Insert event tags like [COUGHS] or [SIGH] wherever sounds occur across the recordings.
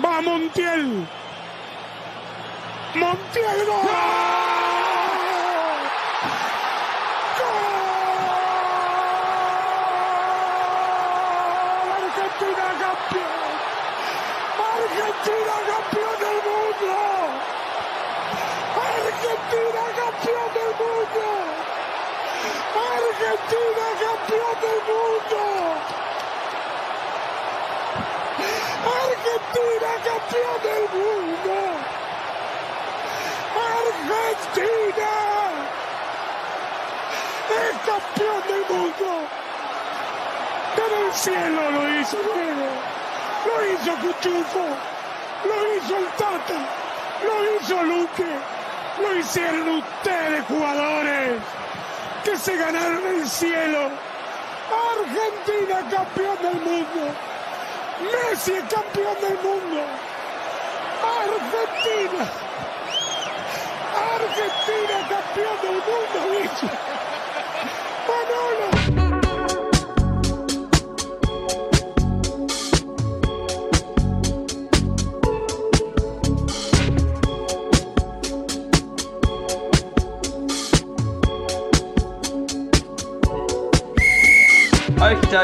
Va Montiel. Montiel gol. Argentina campeón. Argentina campeón del mundo. Argentina campeón del mundo. Argentina campeón del mundo. Argentina campeón del mundo. Argentina es campeón del mundo. Pero el cielo lo hizo Diego. Lo hizo Cuchufo. Lo hizo el Tata. Lo hizo Luque. Lo hicieron ustedes, jugadores, que se ganaron el cielo. Argentina campeón del mundo. Messi es campeón del mundo. Argentina. Argentina campeón del mundo, dice. Manolo.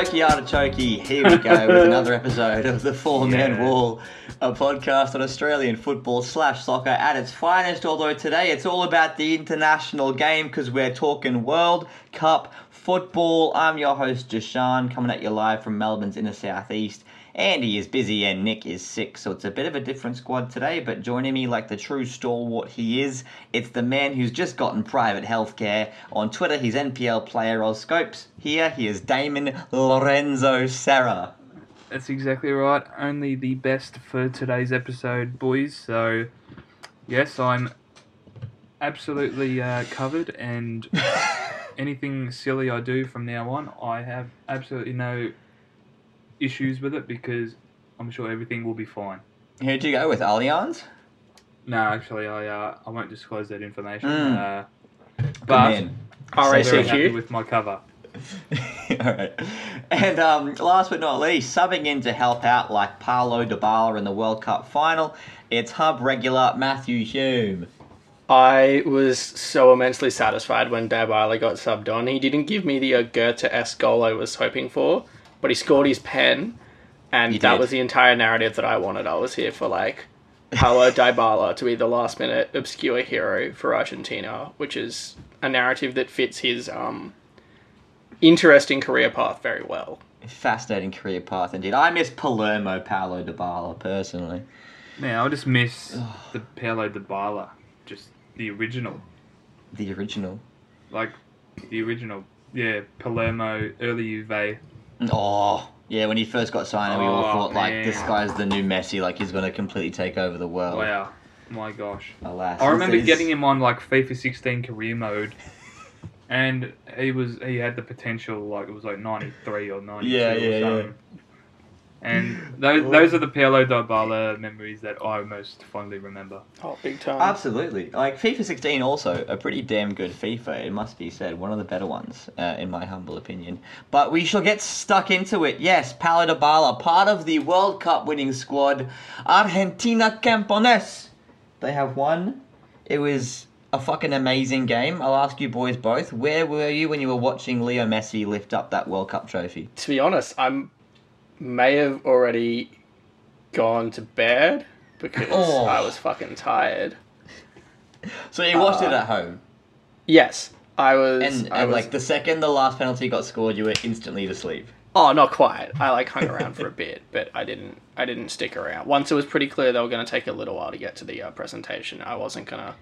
Okie dokie artichoke, here we go with [LAUGHS] another episode of the Four Man Yeah. Wall, a podcast on Australian football slash soccer at its finest. Although today it's all about the international game because we're talking World Cup football. I'm your host, Jashan, coming at you live from Melbourne's inner southeast. Andy is busy and Nick is sick, so it's a bit of a different squad today. But joining me, like the true stalwart he is, it's the man who's just gotten private healthcare. On Twitter, he's NPL player Scopes. Here, he is Damon Lorenzo Serra. That's exactly right. Only the best for today's episode, boys. So, yes, I'm absolutely uh, covered, and [LAUGHS] anything silly I do from now on, I have absolutely no issues with it because I'm sure everything will be fine. Who'd you go with, Allianz? No, actually, I uh, I won't disclose that information. Mm. Uh, but man. I'm Say very happy with my cover. [LAUGHS] Alright. And um, last but not least, subbing in to help out like Paulo Dybala in the World Cup final, it's Hub regular Matthew Hume. I was so immensely satisfied when Dybala got subbed on. He didn't give me the uh, Götze-esque goal I was hoping for, but he scored his pen, and He that did. was the entire narrative that I wanted. I was here for like Paulo [LAUGHS] Dybala to be the last-minute obscure hero for Argentina, which is a narrative that fits his um, interesting career path very well. Fascinating career path indeed. I miss Palermo Paulo Dybala personally. Now I just miss [SIGHS] the Paulo Dybala, just the original. The original. like the original. Yeah, Palermo, early Juve. Mm. Oh, yeah, when he first got signed, we all Oh, thought, like, man. this guy's the new Messi, like, he's going to completely take over the world. Wow, my gosh. Alas. I remember getting him on like FIFA 16 career mode, and he was he had the potential like it was like 93 or 92 Yeah, or yeah, something. And [LAUGHS] those those are the Paulo Dybala memories that I most fondly remember. Oh, big time. Absolutely. Like FIFA 16 also a pretty damn good FIFA, it must be said, one of the better ones uh, in my humble opinion. But we shall get stuck into it. Yes, Paulo Dybala, part of the World Cup winning squad, Argentina Campones. They have won. It was a fucking amazing game. I'll ask you boys both, where were you when you were watching Leo Messi lift up that World Cup trophy? to be honest, I may have already gone to bed because Oh. I was fucking tired. So you watched it Uh, at home. Yes, I was. And, I was like the second the last penalty got scored, you were instantly to sleep. oh, not quite. I like hung around for a [LAUGHS] bit, but I didn't. I didn't stick around. Once it was pretty clear they were going to take a little while to get to the uh, presentation, I wasn't gonna.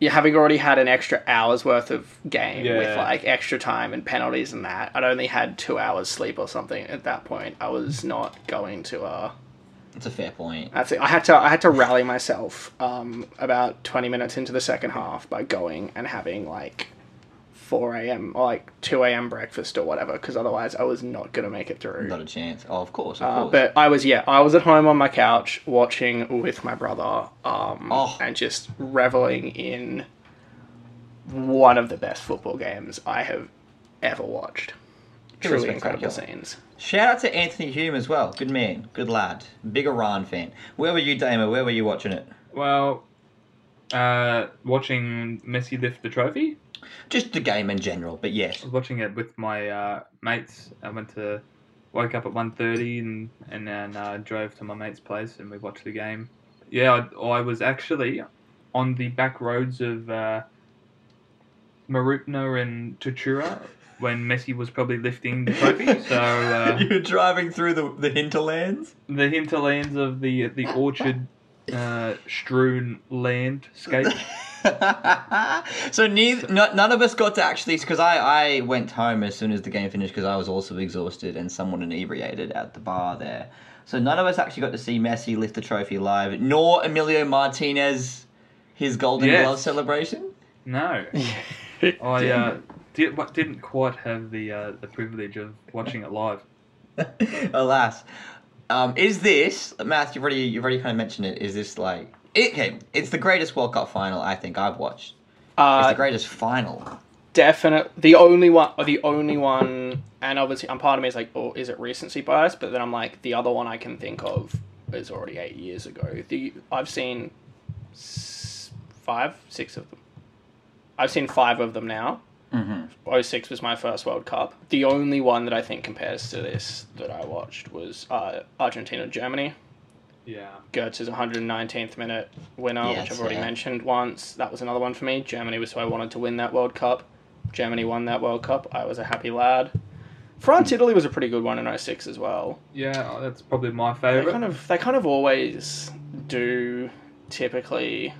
Yeah, having already had an extra hour's worth of game with like extra time and penalties and that, I'd only had two hours sleep or something at that point. I was not going to. uh It's a fair point. That's it. I had to I had to rally myself um, about twenty minutes into the second half by going and having like four a.m. or like two a.m. breakfast or whatever because otherwise I was not gonna make it through. Not a chance. Oh, of course, of Uh, course. but I was yeah I was at home on my couch watching with my brother um, Oh. and just reveling in one of the best football games I have ever watched. It was Truly incredible spectacular. scenes. Shout out to Anthony Hume as well. Good man, good lad, big Iran fan. Where were you, Damo? Where were you watching it? Well, uh, watching Messi lift the trophy. Just the game in general, but yes. I was watching it with my uh, mates. I went to woke up at 1.30 and and then uh, drove to my mate's place and we watched the game. Yeah, I, I was actually on the back roads of uh, Mooroopna and Tatura when Messi was probably lifting the trophy. [LAUGHS] So uh, you were driving through the the hinterlands. the hinterlands of the the orchard uh, strewn landscape. [LAUGHS] [LAUGHS] so neither, no, none of us got to actually because I, I went home as soon as the game finished because I was also exhausted and somewhat inebriated at the bar there. So none of us actually got to see Messi lift the trophy live, nor Emilio Martinez his Golden Yes. Glove celebration. No, [LAUGHS] I uh, did, didn't quite have the uh, the privilege of watching it live. [LAUGHS] Alas, um, is this Matt? You've already you've already kind of mentioned it. Is this like it, okay? It's the greatest World Cup final I think I've watched. It's Uh, the greatest final. definite. The only one, or the only one, and obviously, I'm part of me is like, oh, is it recency bias? But then I'm like, the other one I can think of is already eight years ago. The I've seen five, six of them. I've seen five of them now. Mm-hmm. 06 was my first World Cup. The only one that I think compares to this that I watched was uh, Argentina Germany. Yeah. Götze's 119th minute winner, Yes, which I've already yeah. mentioned once. That was another one for me. Germany was who I wanted to win that World Cup. Germany won that World Cup. I was a happy lad. France Italy was a pretty good one in 06 as well. Yeah, that's probably my They favorite. kind of they kind of always do typically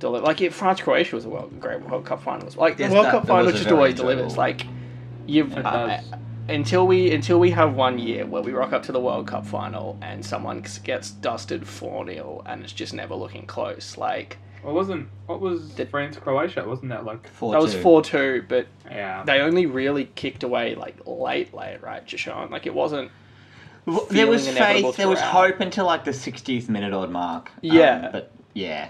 deliver. Like yeah, France Croatia was a world, great World Cup final. as well. Like Yes, the World that- Cup final was a just very always enjoyable delivers. Like you've It uh, does. Until we until we have one year where we rock up to the World Cup final and someone gets dusted four 0 and it's just never looking close. Like What wasn't what was The- France Croatia? Wasn't that like Four that was two. four two, but yeah? they only really kicked away like late, late, right, Jashan? Like it wasn't. There was faith. There was hope until like the 60th minute odd mark. Um, Yeah. but yeah,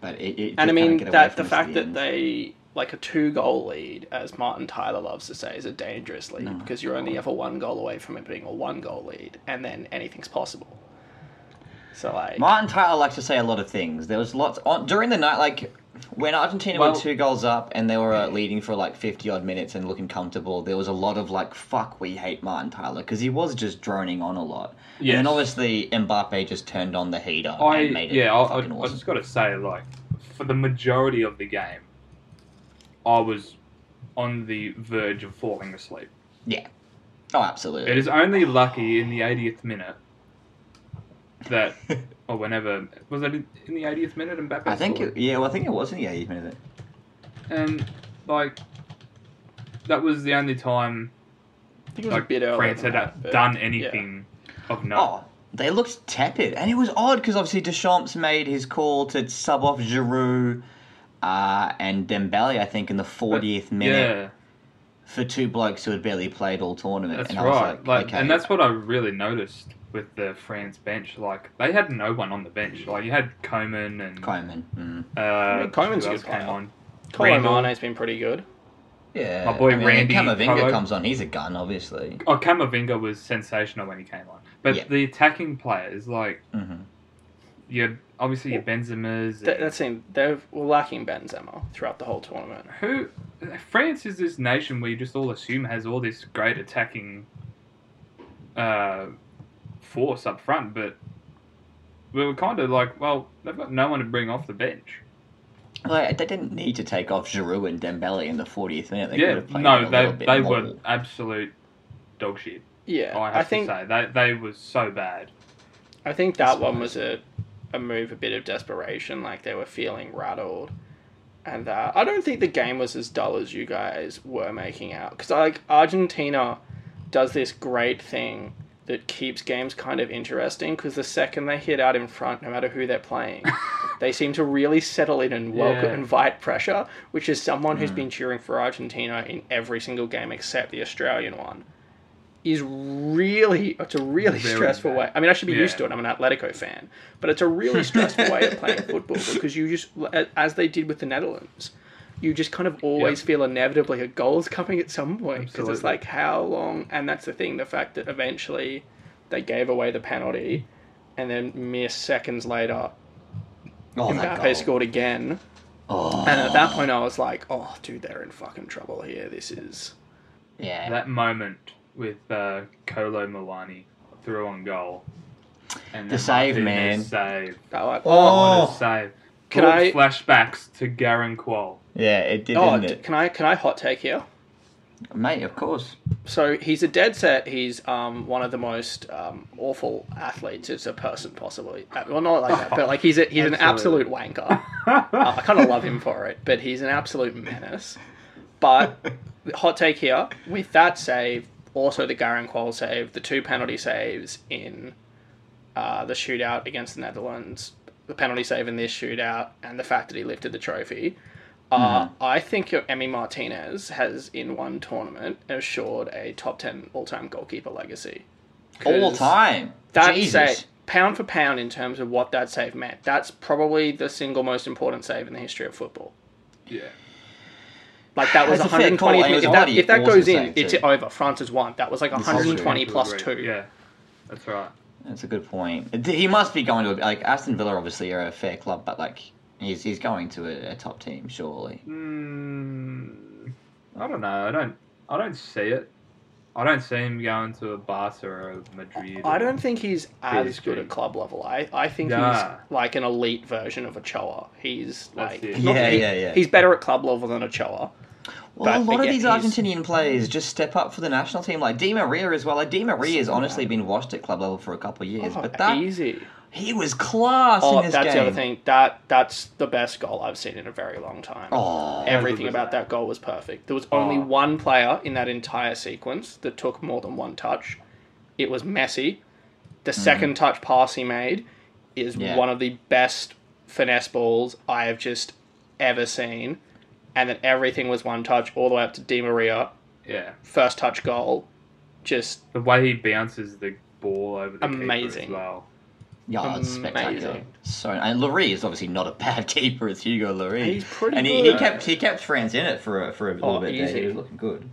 but it. it And I did kinda mean that the fact the that end. they like a two goal lead, as Martin Tyler loves to say, is a dangerous lead No. because you're only ever one goal away from it being a one goal lead, and then anything's possible. So like, Martin Tyler likes to say a lot of things. There was lots on during the night, like when Argentina Well- were two goals up and they were uh, leading for like fifty odd minutes and looking comfortable. There was a lot of like, "Fuck, we hate Martin Tyler" because he was just droning on a lot. Yes. And obviously Mbappe just turned on the heater I and made it yeah, I, I, fucking I just got to say, like, for the majority of the game, I was on the verge of falling asleep. Yeah. Oh, absolutely. It is only lucky in the 80th minute that, [LAUGHS] or whenever was it in in the 80th minute? Mbappe I think scored? it, yeah, well, I think it was in the 80th minute. and like that was the only time I think it was a like bit earlier France had that, but, done yeah. anything of note. Oh, they looked tepid, and it was odd because obviously Deschamps made his call to sub off Giroud uh, and Dembele, I think, in the 40th minute Yeah, for two blokes who had barely played all tournament. that's and I was right. like, Like, okay. and that's what I really noticed with the France bench. Like, they had no one on the bench. Like, you had Coman and Coleman. Mm. uh, mean, Koeman's a good came player. on? Colin Randall. Mane's been pretty good. Yeah, My boy I mean, Randy Camavinga Polo. comes on. He's a gun, obviously. Oh, Camavinga was sensational when he came on. But Yeah. the attacking players, like, hmm you had obviously your Benzema's. That, and- that seemed they were lacking Benzema throughout the whole tournament. Who France is this nation where you just all assume has all this great attacking uh, force up front, but we were kind of like, well, they've got no one to bring off the bench. Like, they didn't need to take off Giroud and Dembele in the 40th minute. They could yeah, have played no, a they bit they more. were absolute dog shit. Yeah, I have I think to say they they were so bad. I think that one was a, a move, a bit of desperation, like they were feeling rattled, and uh, I don't think the game was as dull as you guys were making out. Because like Argentina does this great thing that keeps games kind of interesting. Because the second they hit out in front, no matter who they're playing, [LAUGHS] they seem to really settle in and welcome, Yeah. invite pressure. Which is someone who's been cheering for Argentina in every single game except the Australian one. Is really it's a really Very stressful bad. way. I mean, I should be used to it. I'm an Atletico fan, but it's a really stressful way of [LAUGHS] playing football because you just, as they did with the Netherlands, you just kind of always feel inevitably a goal is coming at some point because it's like how long, and that's the thing, the fact that eventually they gave away the penalty, and then mere seconds later, Oh, Mbappe scored again. Oh, And at that point, I was like, "Oh, dude, they're in fucking trouble here. This is." yeah. That moment with uh, Kolo Muani through on goal. And The then save, Martinez man. Save. I like, Oh. What a save. Can Brought I- flashbacks to Garang Kuol. yeah, it did, oh, didn't d- it? can I can I hot take here? Mate, of course. So he's a dead set. He's um, one of the most um, awful athletes as a person, possibly. Uh, Well, not like that, but like he's a, he's an [LAUGHS] absolute Absolutely. wanker. Uh, I kind of love him for it, but he's an absolute menace. But hot take here with that save, also the Garang Kuol save, the two penalty saves in uh, the shootout against the Netherlands, the penalty save in this shootout, and the fact that he lifted the trophy. Uh, I think your Emi Martinez has, in one tournament, assured a top 10 all time goalkeeper legacy. All time. That Jesus. save, pound for pound, in terms of what that save meant, that's probably the single most important save in the history of football. Yeah. Like that was That's a 120. call, was If that, if that goes in, it's too. over. France has won. That was like 120 two. Yeah. That's right. That's a good point. He must be going to a, like Aston Villa. Obviously, are a fair club, but like he's he's going to a, a top team, surely. Mm, I don't know. I don't. I don't see it. I don't see him going to a Barca or a Madrid. I don't think he's as good at club level. I, I think Nah. he's like an elite version of a Ochoa. He's like it. not- Yeah, he- yeah, yeah. He's better at club level than a Ochoa. Well, a lot of these he's- Argentinian players just step up for the national team, like Di Maria as well. Like Di Maria has honestly been washed at club level for a couple of years, Oh, but that easy. he was class Oh, in this that's game. the other thing. That that's the best goal I've seen in a very long time. Oh, Everything about that? that goal was perfect. There was only Oh. one player in that entire sequence that took more than one touch. It was Messi. The second touch pass he made is Mm. Yeah. one of the best finesse balls I have just ever seen. And then everything was one touch all the way up to Di Maria, Yeah. first touch goal. Just The way he bounces the ball over the keeper Amazing. as well. yeah, it's amazing. spectacular. So, and Lloris is obviously not a [LAUGHS] bad keeper. It's Hugo Lloris. He's pretty and he, he good. kept he kept France in it for a, for a little Oh, bit. There. easy. He was looking good.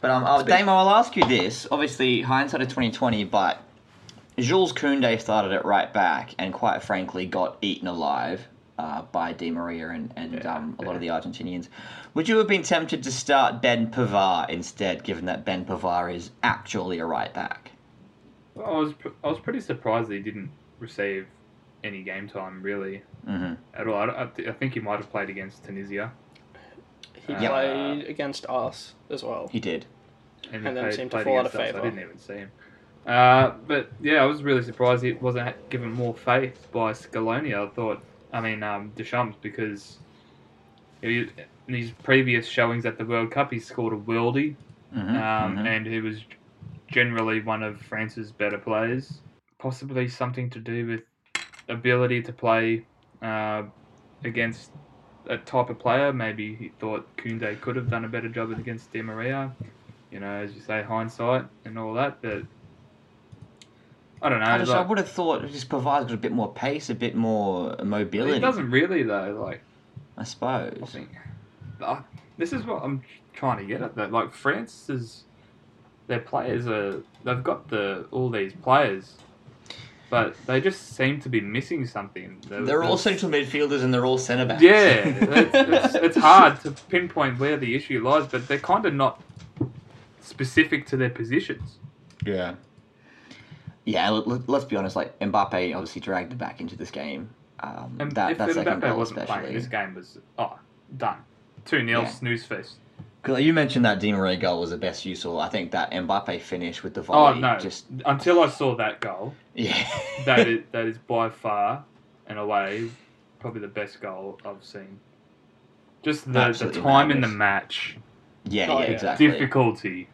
But um, uh, Damo, I'll ask you this. Obviously, hindsight of twenty twenty, but Jules Koundé started at right back, and quite frankly, got eaten alive uh, by Di Maria and, and Yeah, um, a lot of the. Argentinians. Would you have been tempted to start Ben Pavard instead, given that Ben Pavard is actually a right back? Well, I was I was pretty surprised that he didn't receive any game time really hmm at all. I, I, th- I think he might have played against Tunisia he Yeah. played against us as well. He did. and, And then played, seemed to fall out of favour. I didn't even see him. Uh, but yeah, I was really surprised he wasn't given more faith by Scaloni. I thought, I mean, um, Deschamps because he, in his previous showings at the World Cup, he scored a worldie, hmm um, and he was generally one of France's better players. Possibly something to do with ability to play uh, against a type of player. Maybe he thought Koundé could have done a better job against Di Maria. You know, as you say, hindsight and all that. But I don't know. I, just, I would have thought it just Pavard's a bit more pace, a bit more mobility. it doesn't really though. Like I suppose. I think uh, this is what I'm trying to get at. That like France is their players are they've got the all these players, but they just seem to be missing something. There- They're all central midfielders and they're all centre backs. Yeah, [LAUGHS] it's, it's, it's hard to pinpoint where the issue lies, but they're kind of not specific to their positions. Yeah. Yeah, let, let- let's be honest. Like Mbappe obviously dragged it back into this game. Um, And that if that second Mbappe goal wasn't playing, this game was oh done, two 0 Yeah. snooze fest. 'Cause you mentioned that Di Maria goal was the best you saw. I think that Mbappe finish with the volley. Oh no! Just Until I saw that goal, [LAUGHS] yeah. that is that is by far and away probably the best goal I've seen. Just the, the Absolutely time in the match, yeah, Oh, yeah, yeah. exactly. difficulty,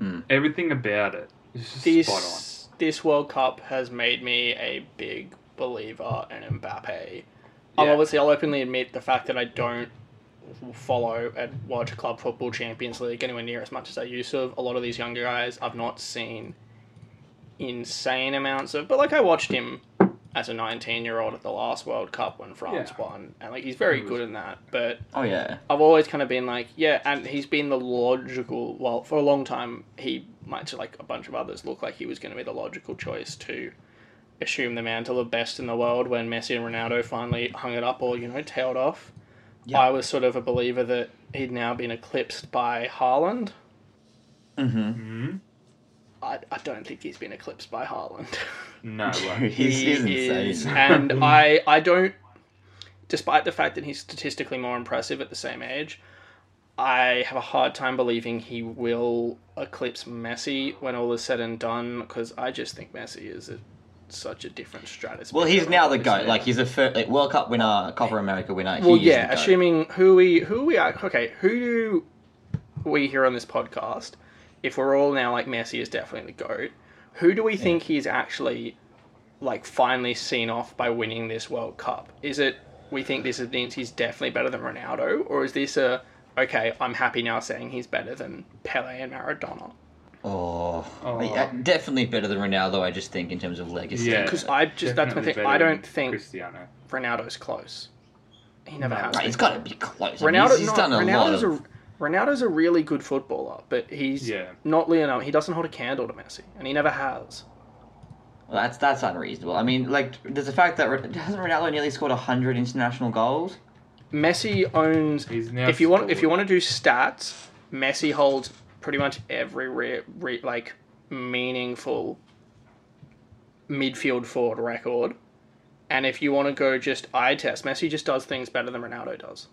Mm. everything about it is just spot on. This World Cup has made me a big believer in Mbappe. I'll obviously I'll openly admit the fact that I don't follow and watch club football Champions League anywhere near as much as I used to. have. A lot of these younger guys I've not seen insane amounts of, but like I watched him as a 19 year old at the last World Cup when France Yeah. won, and like he's very good in that. But Oh yeah. I've always kind of been like, yeah, and he's been the logical. Well, for a long time, he might to like a bunch of others look like he was going to be the logical choice to assume the mantle of best in the world when Messi and Ronaldo finally hung it up or you know tailed off. Yeah. I was sort of a believer that he'd now been eclipsed by Haaland. Mm-hmm. hmm I, I don't think he's been eclipsed by Haaland. No [LAUGHS] way. he's, He he's is, insane. [LAUGHS] and I I don't. Despite the fact that he's statistically more impressive at the same age, I have a hard time believing he will eclipse Messi when all is said and done. Because I just think Messi is a, such a different stratosphere. Well, he's now the goat. Like he's a fir- like, World Cup winner, Copa America winner. Well, he yeah. Assuming who we who we are. Okay, who do we here on this podcast? If we're all now like Messi is definitely the goat, who do we think he's actually like finally seen off by winning this World Cup? Is it we think this means he's definitely better than Ronaldo, or is this a okay? I'm happy now saying he's better than Pele and Maradona Oh, Oh. yeah, definitely better than Ronaldo. I just think in terms of legacy. Yeah. because I just that's my thing. I don't think Cristiano. Ronaldo's close. He never No, has. Right, he's got to be close. I mean, he's, he's no, done a lot Ronaldo's of. a Ronaldo's a really good footballer, but he's Yeah. not Lionel. He doesn't hold a candle to Messi, and he never has. Well, that's that's unreasonable. I mean, like, there's the fact that hasn't [LAUGHS] Ronaldo nearly scored hundred international goals? Messi owns. He's now If you want, if you want to do stats, Messi holds pretty much every re, re, like meaningful midfield forward record. And if you want to go just eye test, Messi just does things better than Ronaldo does.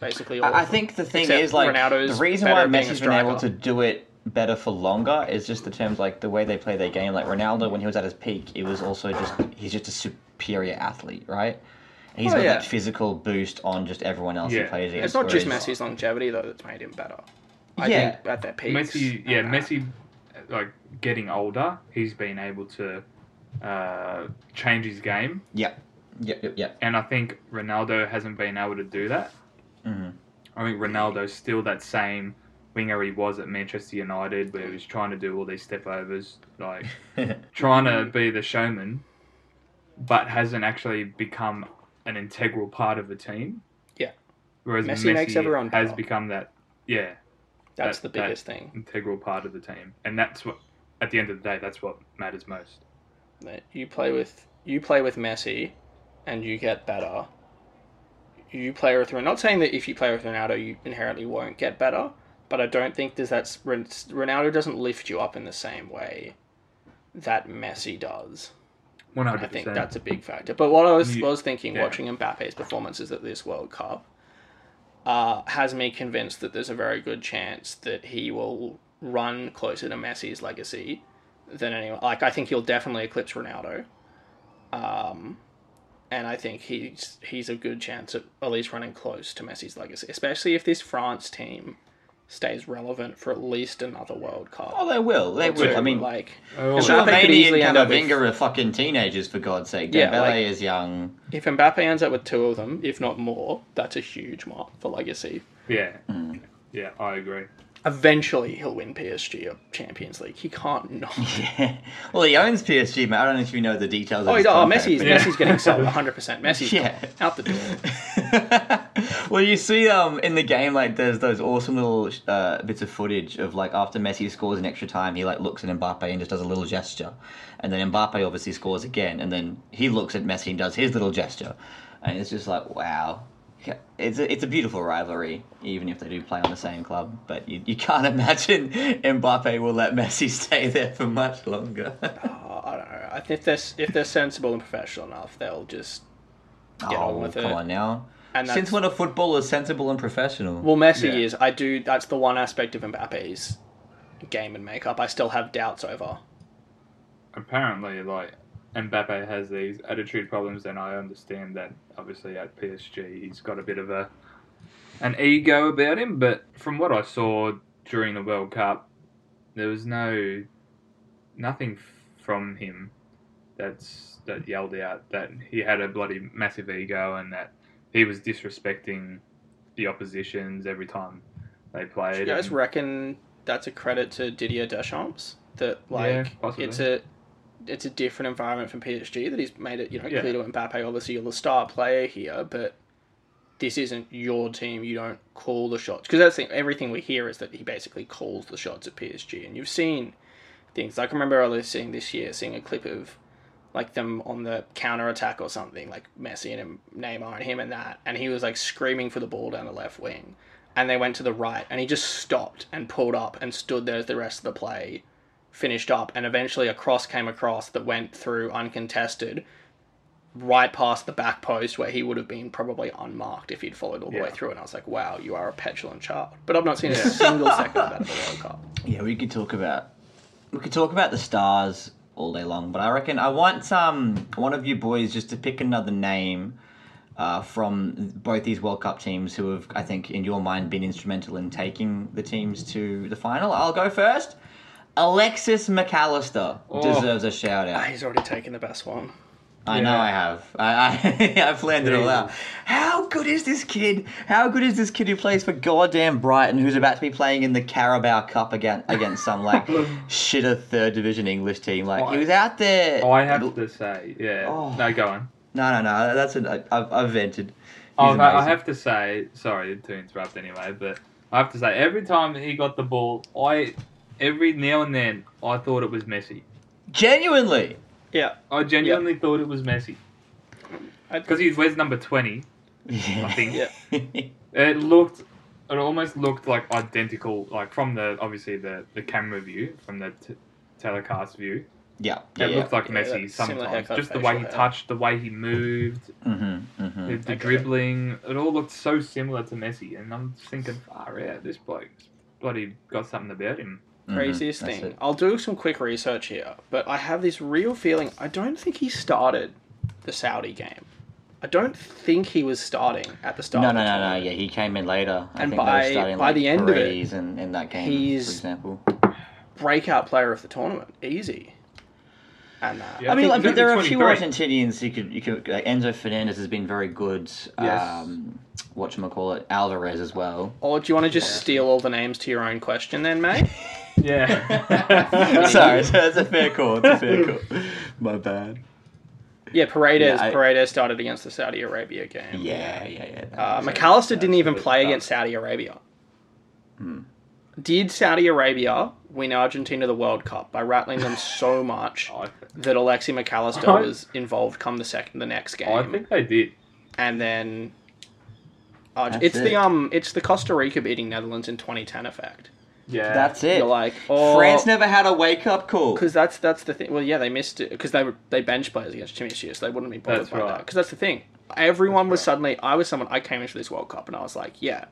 Basically, all I, I them. think the thing Except is like Ronaldo's the reason why at being a Messi's been able to do it better for longer is just the terms like the way they play their game. Like Ronaldo, when he was at his peak, it was also just he's just a superior athlete, right? And He's Oh, got yeah. that physical boost on just everyone else he Yeah. plays against. It's not just Messi's longevity though that's made him better. I Yeah. think at that peaks. Messi, yeah, and that. Messi, like getting older, he's been able to uh, change his game, Yep, yep, yep, yep. and I think Ronaldo hasn't been able to do that. Mhm. I think Ronaldo's still that same winger he was at Manchester United, where he was trying to do all these step overs, like [LAUGHS] trying to be the showman, but hasn't actually become an integral part of the team. Yeah. Whereas Messi Messi, makes everyone has better. become that, yeah, That's that- the that- biggest thing. integral part of the team, and that's what, at the end of the day, that's what matters most. that you play with you play with Messi and you get better. You play with Ronaldo. not saying that if you play with Ronaldo you inherently won't get better, but I don't think there's that Ronaldo doesn't lift you up in the same way that Messi does. One I think that's a big factor. But what I was, You- was thinking yeah. watching Mbappe's performances at this World Cup uh, has me convinced that there's a very good chance that he will run closer to Messi's legacy than anyone. Like I think he'll definitely eclipse Ronaldo. Um, and I think he's he's a good chance at at least running close to Messi's legacy, especially if this France team stays relevant for at least another World Cup. Oh, they will. They will. I mean, like Oh, Sure, Mbappe could easily and end with- are fucking teenagers, for God's sake. Yeah, Dembele like- is young. if Mbappe ends up with two of them, if not more, that's a huge mark for legacy. yeah, Mm. yeah, I agree. Eventually, he'll win PSG or Champions League. He can't not. [LAUGHS] Yeah. Well, he owns PSG, man. I don't know if you know the details. Oh, of he his. Oh, contract, Messi's but- Yeah. Messi's getting sold 100. percent Messi's [LAUGHS] Yeah. out the door. [LAUGHS] well, you see, um, in the game, like there's those awesome little uh, bits of footage of like after Messi scores in extra time, he like looks at Mbappe and just does a little gesture, and then Mbappe obviously scores again, and then he looks at Messi and does his little gesture, and it's just like wow. It's a, it's a beautiful rivalry, even if they do play on the same club. But you, you can't [LAUGHS] imagine Mbappe will let Messi [LAUGHS] stay there for much longer. [LAUGHS] Oh, I don't know. If they're if they're sensible and professional enough, they'll just Get on oh, with come it. on now. And Since when a footballer is sensible and professional? well, Messi Yeah. is. I do. That's the one aspect of Mbappe's game and makeup. I still have doubts over. Apparently, like Mbappe has these attitude problems, and I understand that. Obviously, at PSG, he's got a bit of a an ego about him. But from what I saw during the World Cup, there was no nothing from him that's that yelled out that he had a bloody massive ego and that he was disrespecting the oppositions every time they played. Do you guys and- reckon that's a credit to Didier Deschamps? That like possibly. it's a it's a different environment from PSG that he's made it you know Yeah. clear to Mbappe. Obviously, you're the star player here, but this isn't your team. You don't call the shots because that's the, everything we hear is that he basically calls the shots at PSG, and you've seen things like I remember earlier seeing this year seeing a clip of like them on the counter attack or something like Messi and Neymar and him and that, and he was like screaming for the ball down the left wing, and they went to the right, and he just stopped and pulled up and stood there as the rest of the play finished up, and eventually a cross came across that went through uncontested, right past the back post where he would have been probably unmarked if he'd followed all the way through. And I was like, wow, you are a petulant child. But I've not seen a single second of that at the World Cup. Yeah, we could talk about we could talk about the stars all day long, but I reckon I want um one of you boys just to pick another name uh, from both these World Cup teams who have, I think, in your mind, been instrumental in taking the teams to the final. I'll go first. Alexis Mac Allister Oh. deserves a shout Ah, out. he's already taken the best one. I know I have. I, I [LAUGHS] I've planned it all out. How good is this kid? How good is this kid who plays for goddamn Brighton, who's about to be playing in the Carabao Cup again against some like [LAUGHS] um, shitter third division English team? Like he was out there. Oh, I have to say, yeah. Oh. No, go on. No, no, no. That's an, I, I've, I've vented. Oh, I I have to say, sorry to interrupt anyway, but I have to say, every time he got the ball, I every now and then I thought it was Messi. genuinely. Yeah. I genuinely thought it was Messi because he wears number twenty. Yeah. I think. Yeah. [LAUGHS] It looked, it almost looked like identical, like from the obviously the the camera view, from the t- telecast view. yeah. It Yeah. looked like Yeah, Messi sometimes. Just the way he hair. touched, the way he moved, Mm-hmm, mm-hmm. the, the Okay. dribbling. It all looked so similar to Messi, and I'm thinking, far out, this bloke's bloody got something about him. Craziest That's thing. it. I'll do some quick research here, but I have this real feeling. I don't think he started the Saudi game. I don't think he was starting at the start. No, of no, the no, no. tournament. Yeah, he came in later. I And think they by- were starting by like the end of it, Paredes in, in that game, he's- for example. Breakout player of the tournament, easy. And uh, Yeah. I mean, like, but there are a few 23. Argentinians you could, you could like Enzo Fernandez has been very good. Yes. Um, what call it, Alvarez as well. or do you want to just Yeah. steal all the names to your own question, then, mate? [LAUGHS] Yeah. [LAUGHS] Sorry, that's a fair call. It's a fair call. [LAUGHS] My bad. Yeah, Paredes. Yeah, I- Paredes started against the Saudi Arabia game. Yeah, yeah, yeah. that Uh. Mac Allister didn't even play tough. against Saudi Arabia. Hmm. Did Saudi Arabia win Argentina the World Cup by rattling them so [LAUGHS] much I, that Alexi Mac Allister I- was involved come the second the next game? I think they did. and then Arge- it's it. the um it's the Costa Rica beating Netherlands in 2010 effect. Yeah. That's it. You're like, oh, France never had a wake up call. because that's that's the thing. Well, yeah, they missed it because they were they bench players against Tunisia, so they wouldn't be bothered That's by that. Because that's the thing. Everyone was right. suddenly. I was someone. I came into this World Cup and I was like, yeah.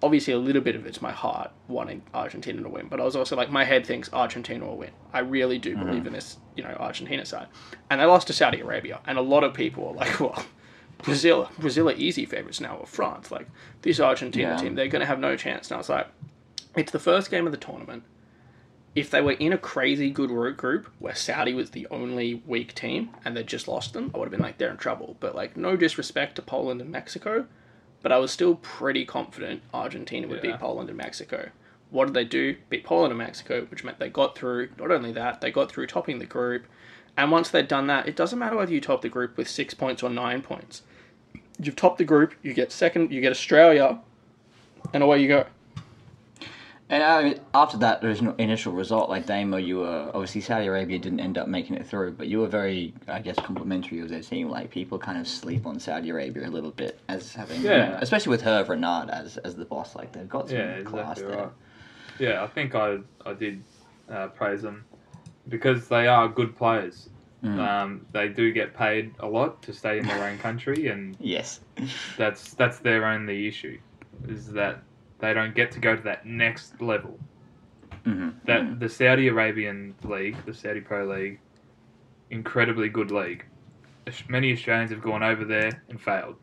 Obviously, a little bit of it's my heart wanting Argentina to win, but I was also like, my head thinks Argentina will win. I really do mm-hmm. believe in this, you know, Argentina side, and they lost to Saudi Arabia, and a lot of people were like, [LAUGHS] well. Brazil, Brazil are easy favorites now, or France. Like this Argentina Yeah. team, they're going to have no chance. And I was like, it's the first game of the tournament. If they were in a crazy good group where Saudi was the only weak team and they just lost them, I would have been like, they're in trouble. But like, no disrespect to Poland and Mexico, but I was still pretty confident Argentina would Yeah. beat Poland and Mexico. What did they do? Beat Poland and Mexico, which meant they got through. Not only that, they got through topping the group. And once they'd done that, it doesn't matter whether you top the group with six points or nine points. You've topped the group, you get second, you get Australia, and away you go. And uh, after that original initial result, like Damo, you were obviously Saudi Arabia didn't end up making it through, but you were very, I guess, complimentary of their team. Like people kind of sleep on Saudi Arabia a little bit as having, you Yeah. know, especially with Hervé Renard as as the boss. Like they've got some Yeah, class exactly there. right. Yeah, I think I I did uh, praise them because they are good players. Mm. Um, they do get paid a lot to stay in their own [LAUGHS] country, and Yes. that's that's their only issue, is that they don't get to go to that next level. hmm That the Saudi Arabian league, the Saudi Pro League, incredibly good league. Many Australians have gone over there and failed.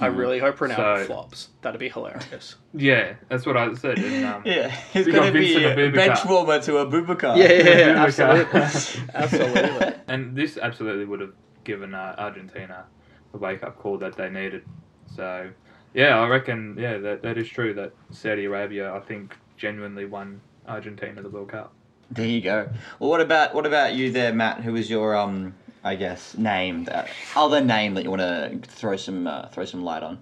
I really hope Ronaldo Mm-hmm. So- flops. That'd be hilarious. [LAUGHS] Yeah, that's what I said. And, um, [LAUGHS] Yeah, he's going to be a Aboubakar. bench warmer to a Bubakar. Yeah, yeah, yeah, Bubakar. absolutely, [LAUGHS] absolutely. And this absolutely would have given uh, Argentina the wake up call that they needed. So, yeah, I reckon, yeah, that, that is true that Saudi Arabia, I think, genuinely won Argentina the World Cup. There you go. Well, what about what about you there, Matt? Who was your um, I guess name that other name that you want to throw some uh, throw some light on?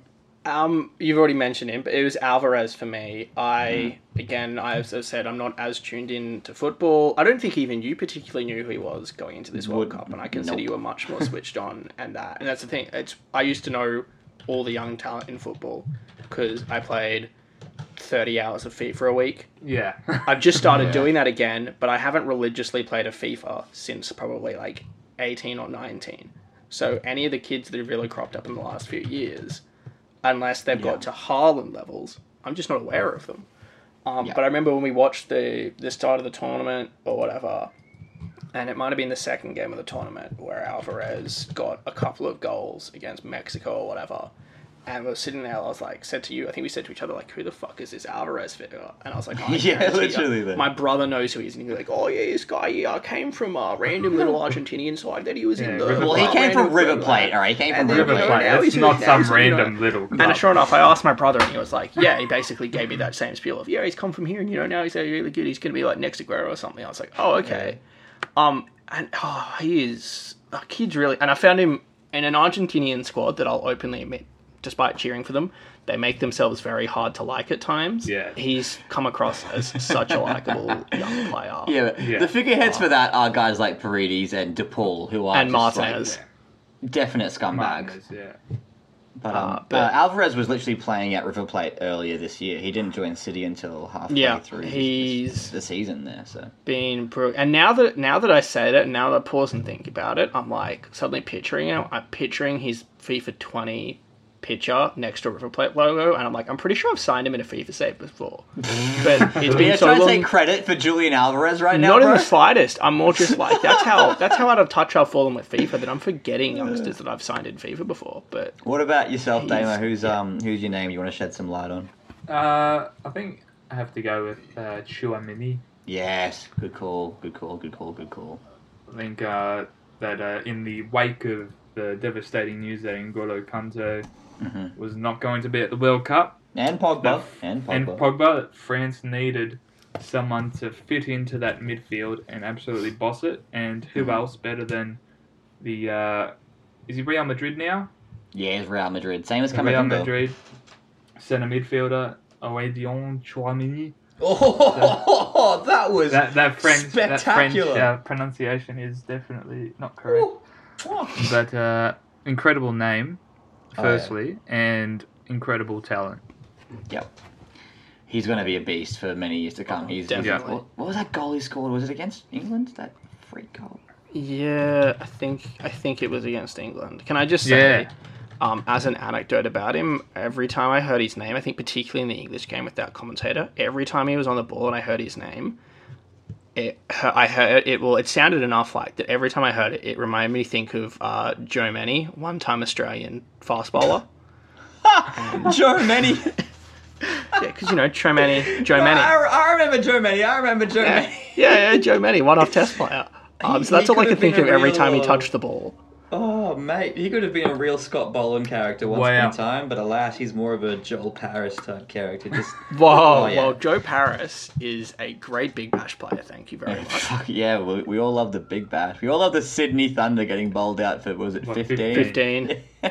Um, you've already mentioned him, but it was Alvarez for me. I again, I've said, I'm not as tuned in to football. I don't think even you particularly knew who he was going into this World Would- Cup, and I consider nope. you were much more switched on and that. And that's the thing. It's I used to know all the young talent in football because I played 30 hours of FIFA a week. Yeah. [LAUGHS] I've just started Yeah. doing that again, but I haven't religiously played a FIFA since probably like 18 or 19. So any of the kids that have really cropped up in the last few years, unless they've Yeah. got to Haaland levels, I'm just not aware of them. Um, Yeah. But I remember when we watched the the start of the tournament or whatever, and it might have been the second game of the tournament where Alvarez got a couple of goals against Mexico or whatever. And we were sitting there, I was like, said to you, I think we said to each other, like, who the fuck is this Alvarez figure? And I was like, oh, [LAUGHS] I Yeah, guarantee you, literally then. My brother knows who he is. And he's like, oh, yeah, this guy, yeah, came from a random little [LAUGHS] Argentinian side that he was in the. River Well, he came from River Plate, like- all right. He came from then, River you know, Plate. now It's he's- not now some he's, you know- random little. and sure enough, I asked my brother, and he was like, "Yeah." He basically gave me that same spiel of, "Yeah, he's come from here, and you know now he's really good. He's going to be like next Aguero or something." I was like, "Oh, okay." Um, and oh, he is a kid's really, and I found him in an Argentinian squad that I'll openly admit, despite cheering for them, they make themselves very hard to like at times. Yeah. he's come across as such a [LAUGHS] likable young player. Yeah, Yeah. the figureheads for that are guys like Paredes and De Paul, who are And just, like, Martinez. definite scumbags. Martinez, yeah. But, um, Uh, uh, Alvarez was literally playing at River Plate earlier this year. He didn't join City until halfway Yeah, through he's- the season there. So been bru- and now that now that I say that, now that I pause and think about it, I'm like suddenly picturing him. I'm picturing his FIFA 20 picture next to a River Plate logo, and I'm like, I'm pretty sure I've signed him in a FIFA save before, but [LAUGHS] it's Are you been so trying to long. take credit for Julian Alvarez right now, Not in the slightest. I'm more just like that's how that's how out of touch I've fallen with FIFA that I'm forgetting youngsters that I've signed in FIFA before. But What about yourself, He's- Damo? Who's yeah. um who's your name you want to shed some light on? Uh, I think I have to go with uh, Tchouaméni. Yes, good call, good call, good call, good call. I think uh, that uh, in the wake of the devastating news that N'Golo Kante Mhm. was not going to be at the World Cup, And Pogba, that- and Pogba. and Pogba, France needed someone to fit into that midfield and absolutely boss it. And who Mhm. else better than the? Uh, is he Real Madrid now? yeah, he's Real Madrid, same as Real Camavinga. Madrid centre midfielder Aurélien Tchouaméni. Oh, [LAUGHS] that was That that French that French Spectacular. uh, pronunciation is definitely not correct. Ooh. But uh, incredible name, Oh, yeah. firstly, and incredible talent. Yep. He's going to be a beast for many years to come. He's definitely. What, what was that goal he scored? Was it against England? That freak goal. yeah, I think I think it was against England. Can I just say? Yeah. Um, as an anecdote about him, every time I heard his name, I think particularly in the English game with that commentator, every time he was on the ball and I heard his name, it I heard it. Well, it sounded enough like that. Every time I heard it, it reminded me to think of uh, Joe Mennie, one-time Australian fast bowler. [LAUGHS] Joe Mennie. Yeah, because you know Joe Mennie, Joe Mennie. I, I remember Joe Mennie. I remember Joe Yeah, Mennie. yeah, yeah, Joe Mennie, one-off Test player. Um, so that's all I could can think of every time he uh, touched the ball. Oh, mate, he could have been a real Scott Boland character once Wow. upon a time, but alas, he's more of a Joel Paris type character. Just [LAUGHS] Whoa, Oh, yeah. well, Joe Paris is a great Big Bash player. Thank you very [LAUGHS] much. Yeah, we, we all love the Big Bash. We all love the Sydney Thunder getting bowled out for was it What, fifteen? 15. [LAUGHS]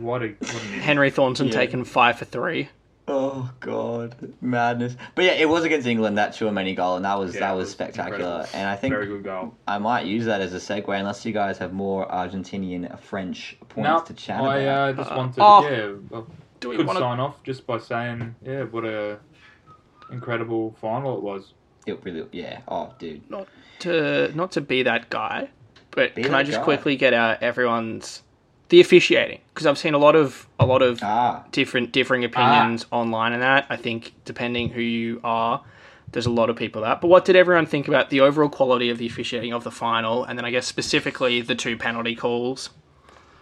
What a what an Henry Thornton Yeah. taken five for three. Oh god, madness! But yeah, it was against England that Tchouaméni goal, and that was Yeah, that was was spectacular. incredible. And I think very good goal. I might use that as a segue, unless you guys have more Argentinian French points No, to chat I about. uh, just Uh, wanted oh. yeah, I Do we could want to? sign off just by saying yeah, what a incredible final it was. It really, yeah. Oh, dude. Not to not to be that guy, but Be can I just guy. quickly get out everyone's the officiating because I've seen a lot of a lot of Ah, different differing opinions online and that. I think depending who you are, there's a lot of people that. But what did everyone think about the overall quality of the officiating of the final, and then I guess specifically the two penalty calls?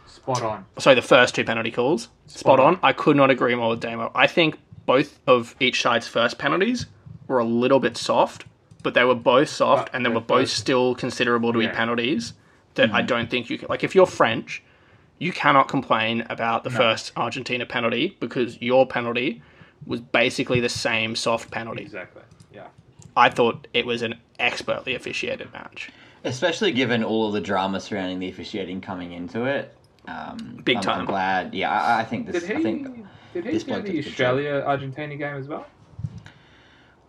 Spot on. Sorry, the first two penalty calls. Spot, Spot on. on. I could not agree more with Damo. I think both of each side's first penalties were a little bit soft, but they were both soft But and they were both both- still considerable to be penalties that I don't think you can. Like, if you're French, you cannot complain about the No. first Argentina penalty because your penalty was basically the same soft penalty. Exactly. Yeah. I thought it was an expertly officiated match. Especially given all of the drama surrounding the officiating coming into it. Um, Big I'm, time. I'm glad. Yeah, I, I think this. Did he? I think did he this do the did a good job. Australia Argentina game as well?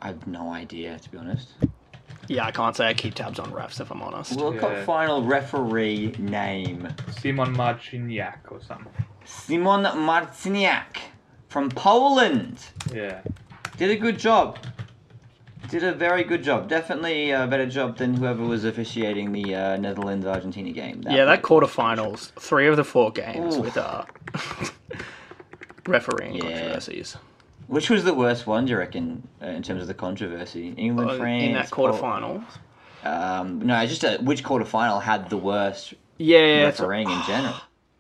I have no idea to be honest. Yeah, I can't say I keep tabs on refs if I'm honest. World Cup Yeah. final referee name Szymon Marciniak or something. Szymon Marciniak from Poland. Yeah. Did a good job. Did a very good job. Definitely a better job than whoever was officiating the uh, Netherlands Argentina game. yeah, that was- quarterfinals, three of the four games Oof. with uh, [LAUGHS] refereeing Yeah. controversies. Which was the worst one, do you reckon, uh, in terms of the controversy? England, Uh, France. in that Pol- quarterfinal. Um, no, just uh, which quarterfinal had the worst Yeah, refereeing in general?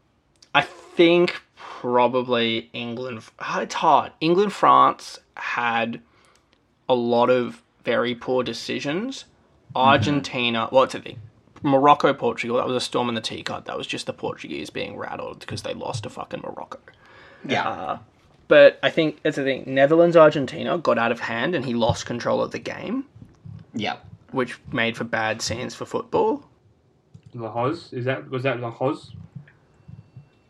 [SIGHS] I think probably England. [SIGHS] It's hard. England France had a lot of very poor decisions. Argentina, well, it's a thing. Morocco, Portugal. That was a storm in the teacup. That was just the Portuguese being rattled because they lost to fucking Morocco. Yeah. Uh, but I think that's the thing. Netherlands, Argentina got out of hand, and he lost control of the game, yeah. which made for bad scenes for football. La Hoz? Is that was that Lahoz?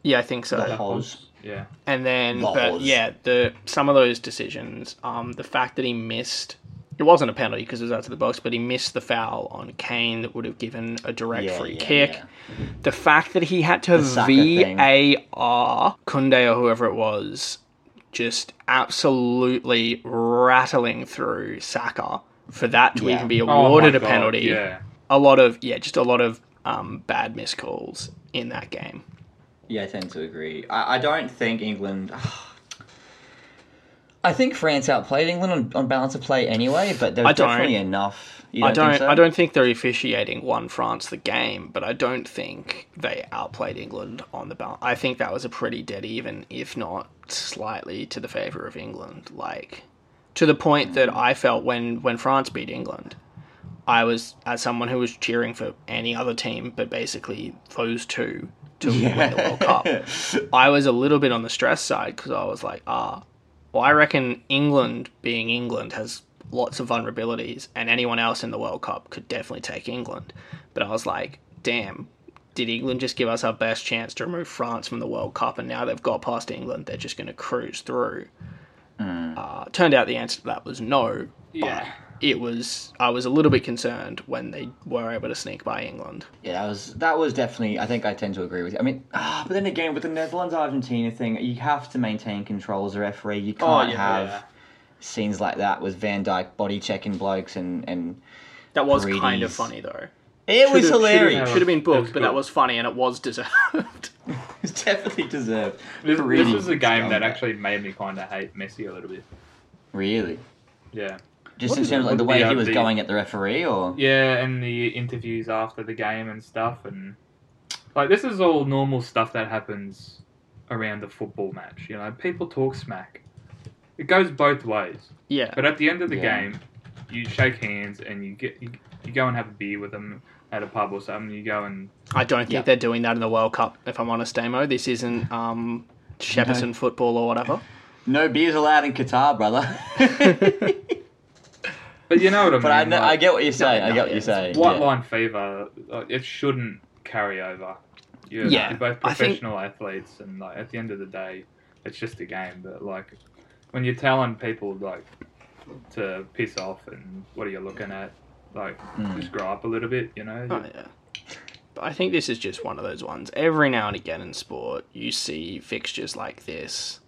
Yeah, I think so. Lahoz. Yeah. And then, Laws. but yeah, the some of those decisions, um, the fact that he missed, it wasn't a penalty because it was out to the box, but he missed the foul on Kane that would have given a direct Yeah, free yeah, kick. yeah. The fact that he had to The Saka thing. VAR Koundé or whoever it was, just absolutely rattling through Saka for that to Yeah. even be Oh awarded my a God, penalty. Yeah. A lot of yeah, just a lot of um, bad miscalls in that game. Yeah, I tend to agree. I, I don't think England. [SIGHS] I think France outplayed England on, on balance of play anyway, but there was definitely enough. I don't, don't. think so? I don't think their officiating won France the game, but I don't think they outplayed England on the balance. I think that was a pretty dead even, if not slightly to the favour of England. Like to the point that I felt when when France beat England, I was as someone who was cheering for any other team, but basically those two to win the World Cup. [LAUGHS] I was a little bit on the stress side because I was like, ah, well, I reckon England, being England, has lots of vulnerabilities, and anyone else in the World Cup could definitely take England. But I was like, damn, did England just give us our best chance to remove France from the World Cup, and now they've got past England, they're just going to cruise through? Uh, turned out the answer to that was no. Yeah. It was. I was a little bit concerned when they were able to sneak by England. Yeah, that was that was definitely. I think I tend to agree with you. I mean, ah, but then again, with the Netherlands Argentina thing, you have to maintain control as a referee. You can't yeah, have yeah. scenes like that with Van Dijk body checking blokes and and That was kind of funny though. it was Should've- hilarious. Should have, been booked, but that was funny and it was deserved. [LAUGHS] It's definitely deserved. This, this was a game that actually made me kind of hate Messi a little bit. really Yeah. Just What in terms of like the way he uh, was the- going at the referee, or Yeah, and the interviews after the game and stuff, and like this is all normal stuff that happens around a football match. You know, people talk smack. It goes both ways. yeah. But at the end of the Yeah. game, you shake hands and you get you, you go and have a beer with them at a pub or something. You go and I don't think Yeah. they're doing that in the World Cup, if I'm honest, Damo. This isn't um, Shepparton football or whatever. no beers allowed in Qatar, brother. [LAUGHS] [LAUGHS] but you know what I mean. but I know, I get what you're saying. I no, get what you're saying. white yeah. line fever. Like, it shouldn't carry over. You're, Yeah, you're both I think- professional athletes, and like at the end of the day, it's just a game. But like when you're telling people like to piss off and what are you looking at, like Mm. just grow up a little bit, you know. Oh, yeah. But I think this is just one of those ones. Every now and again in sport, you see fixtures like this.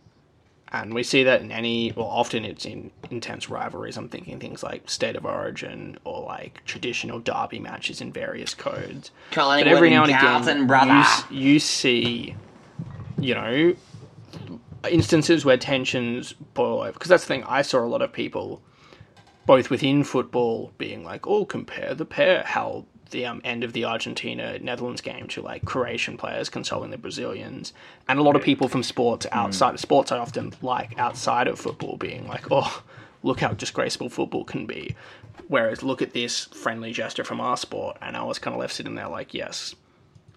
And we see that in any, well, often it's in intense rivalries. I'm thinking things like State of Origin or like traditional derby matches in various codes. Collingwood But every now and Carlton, again, brother. you, you see, you know, instances where tensions boil over. Because that's the thing, I saw a lot of people, both within football, being like, oh, compare the pair, how the um, end of the Argentina Netherlands game to like Croatian players consoling the Brazilians, and a lot of people from sports outside of sports I often like outside of football being like, [LAUGHS] oh, look how disgraceful football can be. Whereas look at this friendly gesture from our sport, and I was kind of left sitting there like, yes,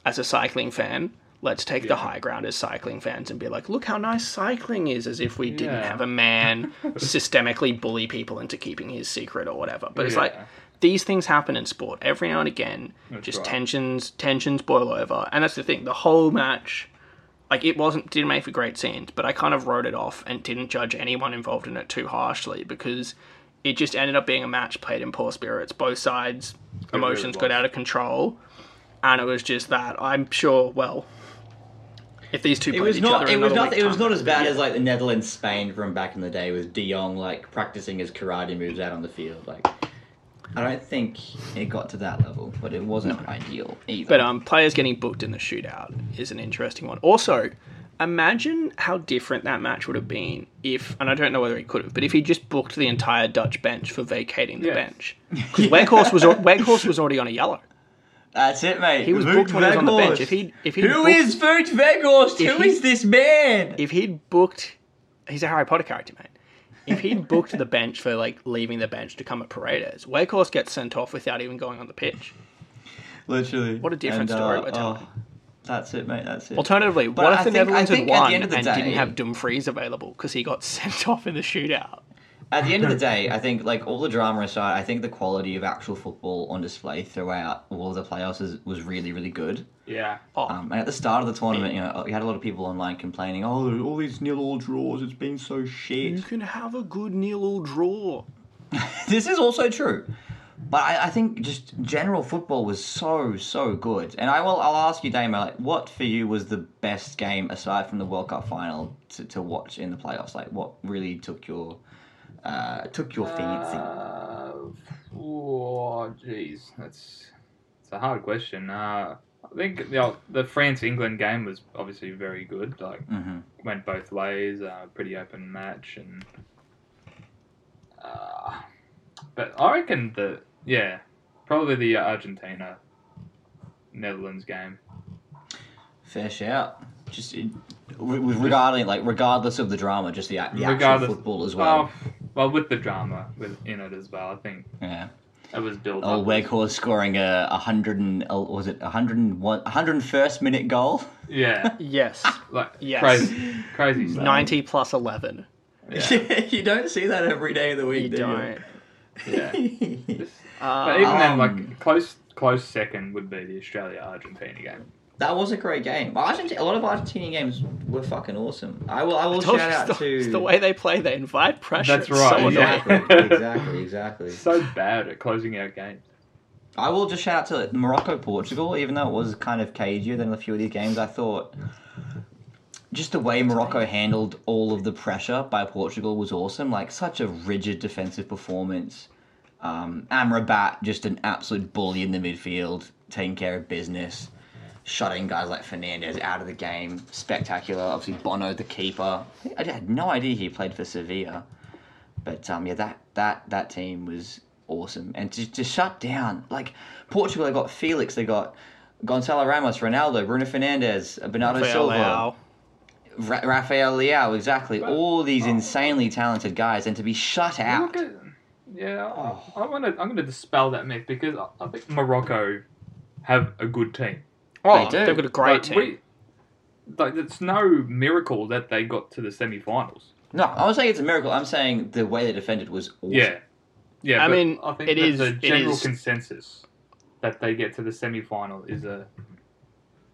as a cycling fan, let's take the high ground as cycling fans and be like, look how nice cycling is, as if we didn't have a man [LAUGHS] systemically bully people into keeping his secret or whatever. But it's like, Yeah. These things happen in sport every now and again. That's just right. tensions, tensions boil over, and that's the thing. The whole match, like it wasn't didn't make for great scenes, but I kind of wrote it off and didn't judge anyone involved in it too harshly because it just ended up being a match played in poor spirits. Both sides' really emotions got out of control, and it was just that. I'm sure. Well, if these two It played was each not. other, It in was not. week's It was not as bad yeah. as like the Netherlands Spain from back in the day with De Jong like practicing his karate moves out on the field. Like, I don't think it got to that level, but it wasn't ideal either. But um, players getting booked in the shootout is an interesting one. Also, imagine how different that match would have been if, and I don't know whether he could have, but if he just booked the entire Dutch bench for vacating the Yes. bench, because Weghorst was al- [LAUGHS] Weghorst was already on a yellow. That's it, mate. He was Wout booked when he was on the bench. Weghorst. If he if he Who booked, is Voot Veghorst? If he- is this man? if he'd booked, he's a Harry Potter character, mate. If he'd booked the bench for like leaving the bench to come at Paredes, Weghorst gets sent off without even going on the pitch. Literally. What a different And, story uh, we're telling. oh, that's it, mate. That's it. Alternatively, But what I if the think- Netherlands had won end of the and didn't have Dumfries available because he got [LAUGHS] sent off in the shootout? At the end of the day, I think like all the drama aside, I think the quality of actual football on display throughout all of the playoffs is, was really, really good. Yeah. Oh, Um, and at the start of the tournament, you know, you had a lot of people online complaining, "Oh, all these nil-all draws. It's been so shit." you can have a good nil-all draw. [LAUGHS] this is also true, but I, I think just general football was so, so good. And I will, I'll ask you, Damo, like, what for you was the best game aside from the World Cup final to, to watch in the playoffs? Like, what really took your, uh, took your fancy? Uh, oh, jeez, that's it's a hard question. Uh, I think you know, the France England game was obviously very good. Like hmm went both ways, uh, pretty open match, and uh, but I reckon the yeah probably the Argentina Netherlands game. Fair shout. Just it, regarding like regardless of the drama, just the, the actual Regardless- football as well. Oh, well, with the drama with in it as well, I think yeah. it was built Oh, up. Weghorst scoring a, a hundred and uh, was it a hundred and one, hundred and first minute goal? Yeah, [LAUGHS] Yes, like Yes. crazy, crazy stuff. ninety plus eleven. Yeah. [LAUGHS] you don't see that every day of the week. You do don't. Yeah. Just- [LAUGHS] Uh, But even then, Um, like close close second would be the Australia Argentina game. That was a great game. Argentina, a lot of Argentinian games were fucking awesome. I will. I will told shout you, out the, to. the way they play. They invite pressure. That's It's right, So exactly, [LAUGHS] exactly, exactly. So bad at closing out games. I will just shout out to Morocco Portugal, even though it was kind of cagier than a few of these games. I thought just the way Morocco handled all of the pressure by Portugal was awesome. Like such a rigid defensive performance. Um, Amrabat just an absolute bully in the midfield, taking care of business, shutting guys like Fernandez out of the game. Spectacular. Obviously Bono, the keeper. I had no idea he played for Sevilla. But um, yeah, that that that team was awesome, and to, to shut down like Portugal, they got Felix, they got Gonzalo Ramos, Ronaldo, Bruno Fernandes, Bernardo Rafael Silva, Leao. Ra- Rafael Leao, exactly, But- all these oh. insanely talented guys, and to be shut out. At- yeah, I, I want to. I'm going to dispel that myth because I, I think Morocco have a good team. Oh, They do. they've got a great Like, team. we- like it's no miracle that they got to the semi-finals. No, I was saying it's a miracle. I'm saying the way they defended was awesome. Yeah, yeah. I mean, I think it is that is- the general is- consensus that they get to the semi-final is a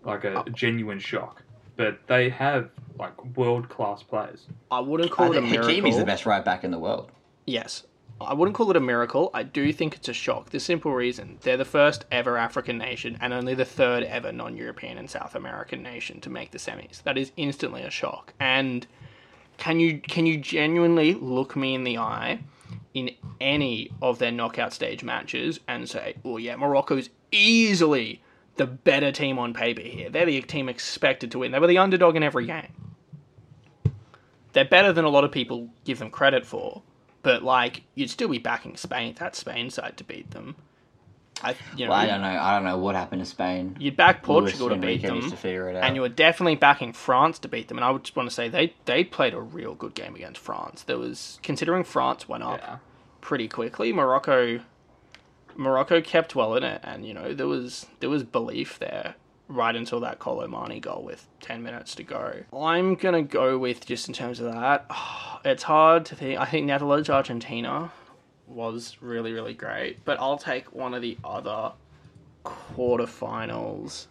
like a, Oh. genuine shock. But they have like world-class players. I wouldn't I call it a think miracle. Hakimi's the best right back in the world. Yes. I wouldn't call it a miracle. I do think it's a shock. The simple reason they're the first ever African nation and only the third ever non European and South American nation to make the semis. That is instantly a shock. And can you can you genuinely look me in the eye in any of their knockout stage matches and say, oh yeah, Morocco's easily the better team on paper here. They're the team expected to win. They were the underdog in every game. They're better than a lot of people give them credit for but like you'd still be backing Spain that Spain side to beat them. I you know Well, I don't know. I don't know what happened to Spain. you'd back Portugal to beat them, to figure it out. and you were definitely backing France to beat them. And I would just want to say they they played a real good game against France. There was considering France went up Yeah. pretty quickly. Morocco Morocco kept well in it, and you know there was there was belief there right until that Kolo Muani goal with ten minutes to go. I'm gonna go with just in terms of that. [SIGHS] It's hard to think. I think Netherlands Argentina was really really great. But I'll take one of the other quarterfinals.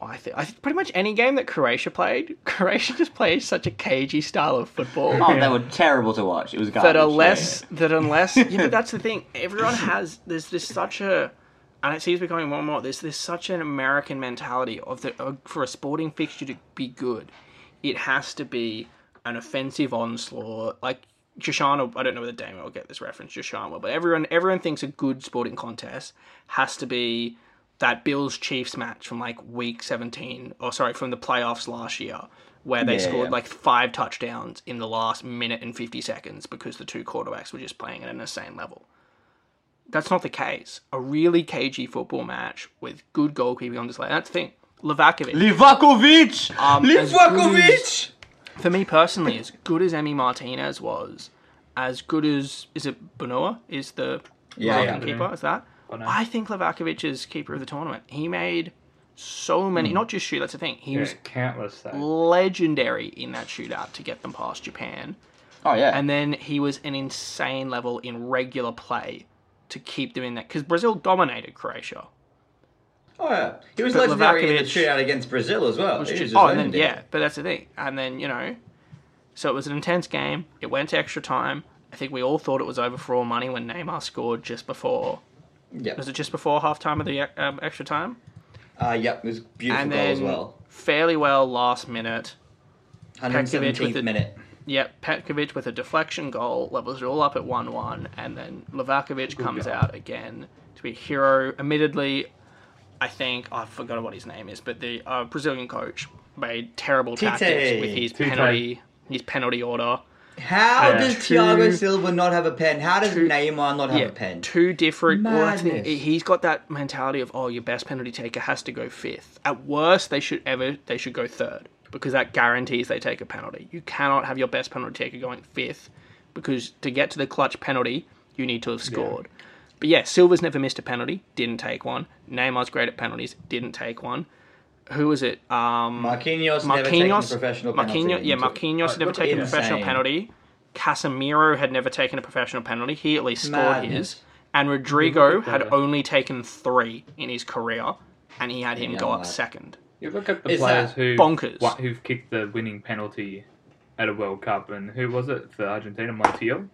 I think I think pretty much any game that Croatia played, [LAUGHS] Croatia just plays such a cagey style of football. Oh, they were terrible to watch. It was garbage. that yeah, unless that unless yeah, [LAUGHS] but that's the thing. Everyone has there's this such a and it seems becoming more and more. There's this such an American mentality of the uh, for a sporting fixture to be good, it has to be an offensive onslaught. Like Shoshana, I don't know whether Damon will get this reference, Shoshana will, but everyone everyone thinks a good sporting contest has to be that Bills Chiefs match from like week 17, or sorry, from the playoffs last year, where they Yeah, scored yeah. like five touchdowns in the last minute and 50 seconds because the two quarterbacks were just playing at an insane level. That's not the case. A really cagey football match with good goalkeeping on display. That's the thing. Livakovic, Livakovic! Um, as for me personally, as good as Emi Martinez was, as good as is it Benoit is the Yeah, yeah. keeper? Is that? Bono. I think Livakovic is keeper of the tournament. He made so many, Hmm. not just shoot. That's the thing. He Yeah, was countless though. legendary in that shootout to get them past Japan, Oh, yeah. and then he was an insane level in regular play to keep them in that because Brazil dominated Croatia. oh, yeah. He was But legendary in the shootout against Brazil as well. Which was just oh, and then yeah, but that's the thing. And then you know, so it was an intense game. It went to extra time. I think we all thought it was over for all money when Neymar scored just before. Yeah. Was it just before halftime of the um, extra time? Uh, yeah, it was beautiful and goal as well. fairly well last minute. Petkovic 117th with the- minute. Yep, Petkovic with a deflection goal levels it all up at one-one, and then Livakovic comes goal. out again to be a hero. Admittedly, I think I forgot what his name is, but the uh, Brazilian coach made terrible Tite. tactics with his Tite. penalty, his penalty order. How Yeah. does Two- Thiago Silva not have a pen? How does two- Neymar not have yeah, a pen? two different. Well, that's the thing, Madness. he's got that mentality of oh, your best penalty taker has to go fifth. At worst, they should ever they should go third because that guarantees they take a penalty. You cannot have your best penalty taker going fifth because to get to the clutch penalty, you need to have scored. But yeah, Silva's never missed a penalty, didn't take one. Neymar's great at penalties, didn't take one. Who was it? Um, Marquinhos, never taken a Marquinhos, professional penalty. Marquinhos, yeah, Marquinhos had never taken a professional penalty. Casemiro had never taken a professional penalty. He at least scored Madness. his. And Rodrigo had only taken three in his career, and he had him Yeah, go up mad. second. You look at the Is players that who bonkers? what, who've kicked the winning penalty at a World Cup, and who was it for Argentina? Montiel,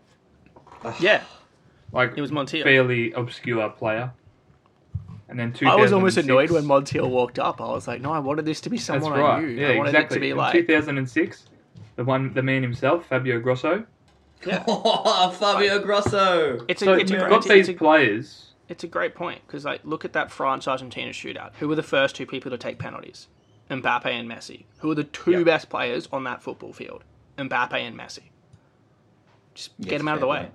Yeah, like it was Montiel. fairly obscure player. And then two. I was almost annoyed when Montiel walked up. I was like, no, I wanted this to be That's someone right. I knew. Yeah, I wanted exactly. it to be In like, 2006, the one, the man himself, Fabio Grosso. [LAUGHS] Fabio Grosso. it's a, So it's, a, you've great- got it's, these a, players. It's a great point because like look at that France Argentina shootout. Who were the first two people to take penalties? Mbappe and Messi. Who are the two Yeah. best players on that football field? Mbappe and Messi. Just get Yes, them out of the way. point.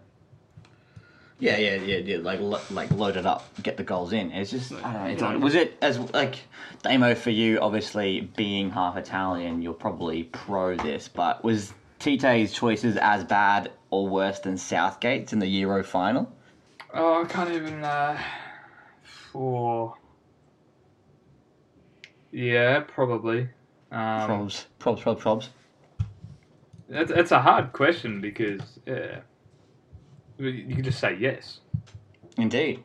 Yeah, yeah, yeah, yeah. Like, lo- like load it up, get the goals in. It's just, I don't know. It's like, was it as like Damo for you? Obviously, being half Italian, you're probably pro this. But was Tite's choices as bad or worse than Southgate's in the Euro final? Oh, I can't even. Uh, for. Yeah, probably. Um, Probs, probs, probs, probs. That's, that's a hard question because yeah, you can just say yes. Indeed.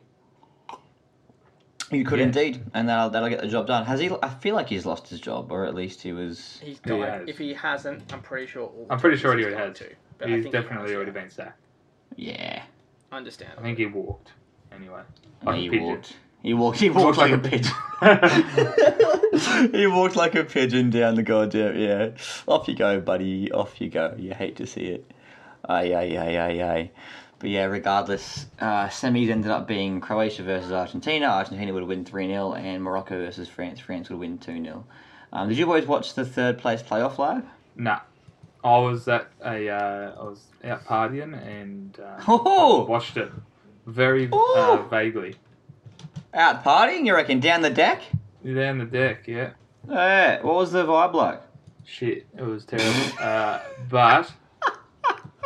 You could Yeah. indeed, and that'll that'll get the job done. Has he? I feel like he's lost his job, or at least he was. He's He has. If he hasn't, I'm pretty sure. All I'm pretty sure he already has. has. But He's think he definitely already been sacked. Yeah, Understand. I think he walked. Anyway, Yeah, like a he walked. He walked. He walked, like, a pigeon. [LAUGHS] he walked like a pigeon down the goddamn. Yeah, off you go, buddy. Off you go. You hate to see it. Aye, aye, aye, aye, aye. But yeah, regardless, uh, semis ended up being Croatia versus Argentina. Argentina would win 3 0, and Morocco versus France. France would win 2 0. Um, did you boys watch the third place playoff live? Nah. I was at a uh, I was out partying and uh, Oh! watched it very Oh! uh, vaguely. Out partying, you reckon? Down the deck? Down the deck, yeah. Yeah. What was the vibe like? Shit, it was terrible. uh, but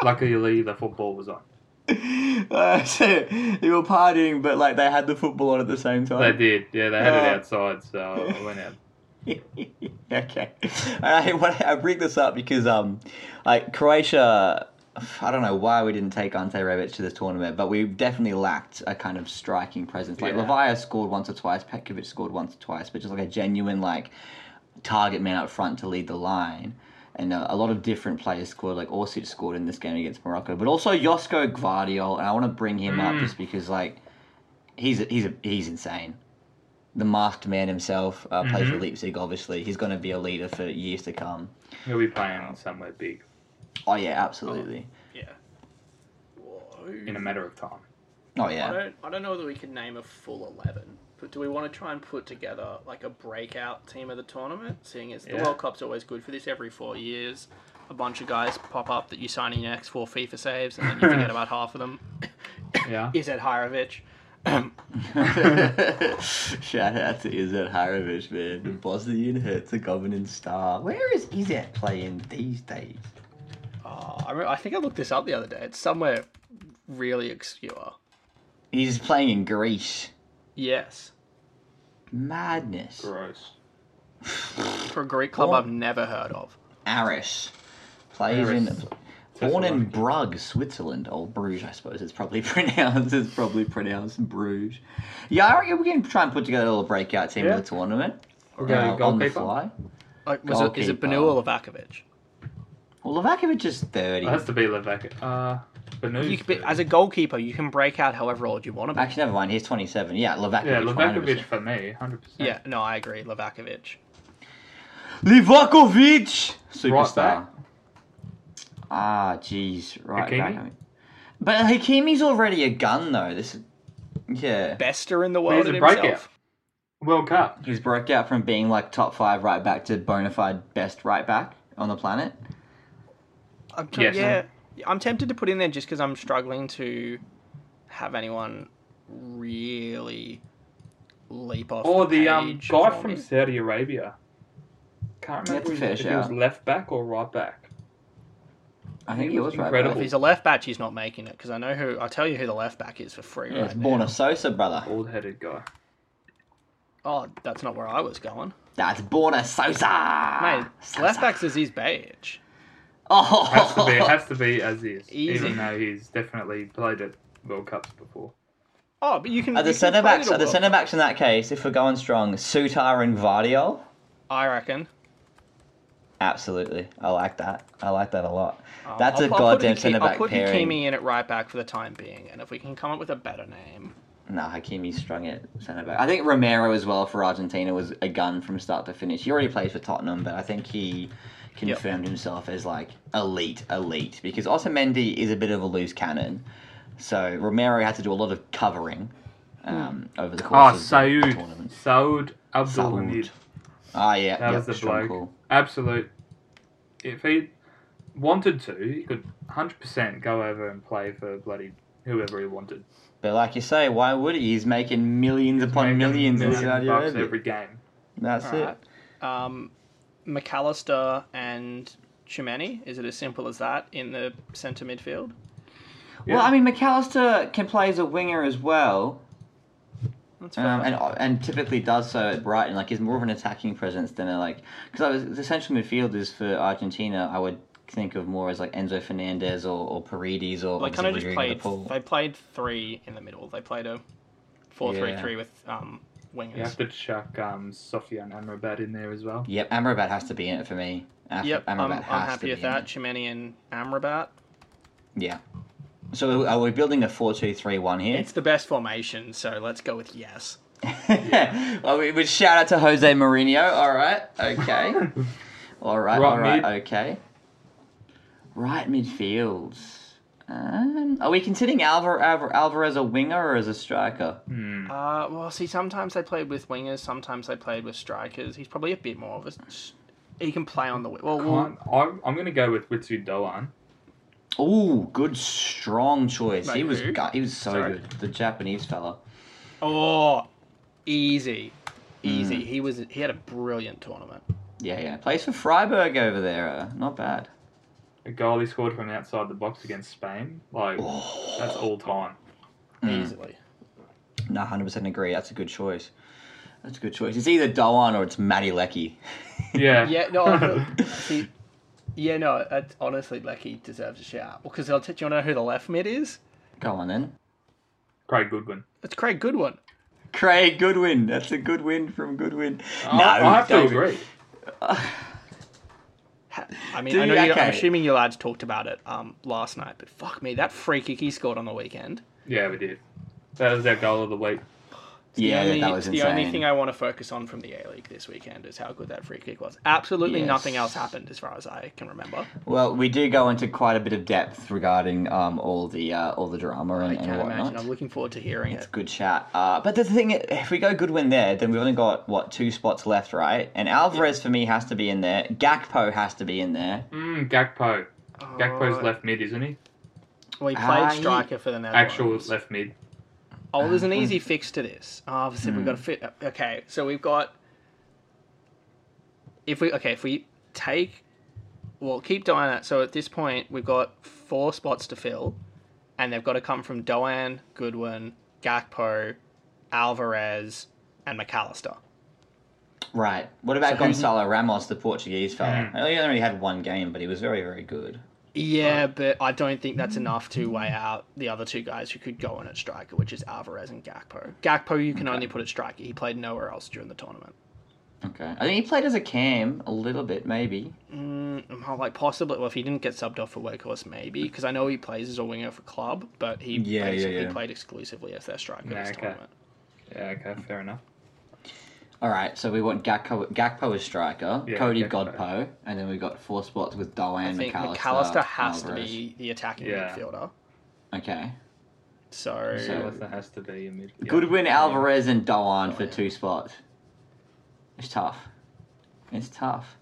luckily the football was on. Uh, [LAUGHS] so you were partying, but like they had the football on at the same time. They did, yeah. They had Oh. it outside, so I went out. [LAUGHS] okay. I, [LAUGHS] what, I bring this up because um, like Croatia I don't know why we didn't take Ante Rebic to this tournament, but we definitely lacked a kind of striking presence. Like Yeah. Scored once or twice, Petkovic scored once or twice, but just like a genuine like target man up front to lead the line. And uh, a lot of different players scored, like Orsic scored in this game against Morocco, but also Josko Gvardiol, and I want to bring him up Mm. just because like he's he's he's insane. The masked man himself uh, plays for Mhm. Leipzig. Obviously, he's going to be a leader for years to come. He'll be playing somewhere big Oh yeah, absolutely. Yeah. in a matter of time. Oh yeah. I yeah. don't. I don't know whether we can name a full eleven. But do we want to try and put together like a breakout team of the tournament? Seeing as the World Cup's always good for this. Every four years, a bunch of guys pop up that you sign in your next four FIFA saves, and then you forget [COUGHS] about half of them. Yeah. [COUGHS] Izet Hajrovic? [LAUGHS] Shout out to Izet Hajrovic, man, the Bosnian Herzegovinian star. Where is Izet playing these days? Oh, I, re- I think I looked this up the other day. It's somewhere really obscure. He's playing in Greece. Yes, Madness. Gross. for a Greek club. I've never heard of. Aris plays in. Aris. Born in Thessaloniki. Brugge, Switzerland, or Bruges, I suppose it's probably [LAUGHS] pronounced. It's probably pronounced Bruges. Yeah, I reckon we can try and put together a little breakout team Yeah. of the tournament. We'll go uh, on the goalkeeper. fly. Like, was it, is it Goalkeeper. Banu or Livakovic? Well, Livakovic is thirty. It has to be Levak. Uh, Banu. Be, as a goalkeeper, you can break out however old you want to be. Actually, never mind. He's twenty-seven. Yeah, Livakovic. yeah, Livakovic 100%. for me, hundred percent. Yeah, no, I agree. Lavakovic. Livakovic, superstar. back. Ah, jeez, right Hakimi? back. I mean- But Hakimi's already a gun, though. This, is, yeah, Bester in the He's world a in breakout. World Cup. he's broke out from being like top five right back to bona fide best right back on the planet. I'm t- Yes. yeah, I'm tempted to put in there just because I'm struggling to have anyone really leap off. Or the, the um, page guy from me. Saudi Arabia. Can't remember a if, if he was left back or right back. I think He he was was right incredible. If he's a left back, he's not making it because I know who. I'll tell you who the left back is for free Yeah, right it's now. Borna Sosa, brother. Bald headed guy. Oh, that's not where I was going. That's Borna Sosa. Mate, Sosa. left back's Aziz Beige. Oh, Has to be has to be as is. Easy. Even though he's definitely played at World Cups before. Oh, but you can. Are the centre backs? Are the centre backs in that case? If we're going strong, Sutar and Gvardiol. I reckon. Absolutely, I like that. I like that a lot. Um, That's a I'll- I'll put goddamn Haki- centre I'll put pairing. Hakimi in at right back for the time being, and if we can come up with a better name, No, Hakimi strung it centre back. I think Romero as well for Argentina was a gun from start to finish. He already plays for Tottenham, but I think he confirmed himself as like elite, elite because Otamendi is a bit of a loose cannon. So Romero had to do a lot of covering um, over the Oh, course of the Saud. tournament. Saud Abdul Saud. Hamid. Ah, yeah, That yep, was the strong bloke. call. Absolute. If he wanted to, he could 100% go over and play for bloody whoever he wanted. But like you say, why would he? He's making millions upon Making millions in million Saudi bucks Arabia. every game. That's Alright. it. um, Mac Allister and Tchouaméni. Is it as simple as that in the centre midfield? Well, I mean, Mac Allister can play as a winger as well. That's fair. Um, and and typically does so at Brighton. Like he's more of an attacking presence than a like because I was the central midfielders for Argentina. I would think of more as like Enzo Fernandez or, or Paredes or like kind of just played. de Paul. They played three in the middle. They played a four-three-three with um, wingers. You have to chuck um, Sofyan Amrabat in there as well. Yep, Amrabat has to be in it for me. Af- Yep, I'm, Amrabat I'm has happy to with be that. it. Tchouaméni and Amrabat. Yeah. So are we building a four-two-three-one here? It's the best formation, so let's go with yes. [LAUGHS] well, we would shout out to Jose Mourinho. All right, okay. [LAUGHS] all right, Right all right, mid. okay. Right midfield. Um, are we considering Alvar- Alvar- Alvarez a winger or as a striker? Hmm. Uh, well, see, sometimes they played with wingers, sometimes they played with strikers. He's probably a bit more of a. He can play on the wi- well. well Can't- I'm, I'm going to go with Ritsu Doan. Oh, good, strong choice. he was who? gu- he was so Sorry. good. The Japanese fella. oh, easy, easy. Mm. He was. He had a brilliant tournament. Yeah, yeah. Plays for Freiburg over there. Uh, not bad. A goal he scored from outside the box against Spain. Like, Oh. that's all time. Mm. Easily. No, hundred percent agree. That's a good choice. That's a good choice. It's either Doan or it's Matty Leckie. Yeah. [LAUGHS] Yeah. No. [LAUGHS] see, Yeah, no, it's, honestly, like he deserves a shout. Because I'll tell you, want to know who the left mid is? Go on then. Craig Goodwin. It's Craig Goodwin. Craig Goodwin. That's a good win from Goodwin. I, I have to don't- agree. Ha- I mean, Do I know you- you, okay. I'm assuming you lads talked about it um, last night, but fuck me, that free kick he scored on the weekend. Yeah, we did. That was our goal of the week. It's Yeah, the only, that was it's the only thing I want to focus on from the A League this weekend is how good that free kick was. Absolutely Yes. nothing else happened as far as I can remember. Well, we do go into quite a bit of depth regarding um, all the uh, all the drama I and, can't and imagine. whatnot. I'm looking forward to hearing It's it. good chat. Uh, but the thing, if we go Goodwin there, then we've only got what two spots left, right? And Alvarez for me has to be in there. Gakpo has to be in there. Mm, Gakpo. Gakpo's Oh, left mid, isn't he? Well, he played he- striker for the Netherlands. Actual left mid. Oh, there's an Uh, [LAUGHS] easy fix to this. Oh, obviously, we've got to fit. Okay, so we've got. If we okay, if we take, well, keep doing that. So at this point, we've got four spots to fill, and they've got to come from Doan, Goodwin, Gakpo, Alvarez, and Mac Allister. Right. What about So who's- Gonzalo Ramos, the Portuguese fella? Mm. He only had one game, but he was very, very good. Yeah, but I don't think that's enough to weigh out the other two guys who could go in at striker, which is Alvarez and Gakpo. Gakpo, you can only put at striker. He played nowhere else during the tournament. Okay. I think he played as a cam a little bit, maybe. Mm, like possibly. Well, if he didn't get subbed off for Weghorst, maybe because I know he plays as a winger for club, but he Yeah, yeah, basically yeah. played exclusively as their striker Yeah, this okay. tournament. Yeah, okay, fair enough. All right, so we want Gakpo, Gakpo as striker, Yeah, Cody Gakpo. Godpo, and then we've got four spots with I think Mac Allister, McAllister has to be the attacking Yeah. midfielder. Okay. So, So- Alvarez has to be a mid. yeah. Goodwin, Alvarez, and Doan for Doan. two spots. It's tough. It's tough.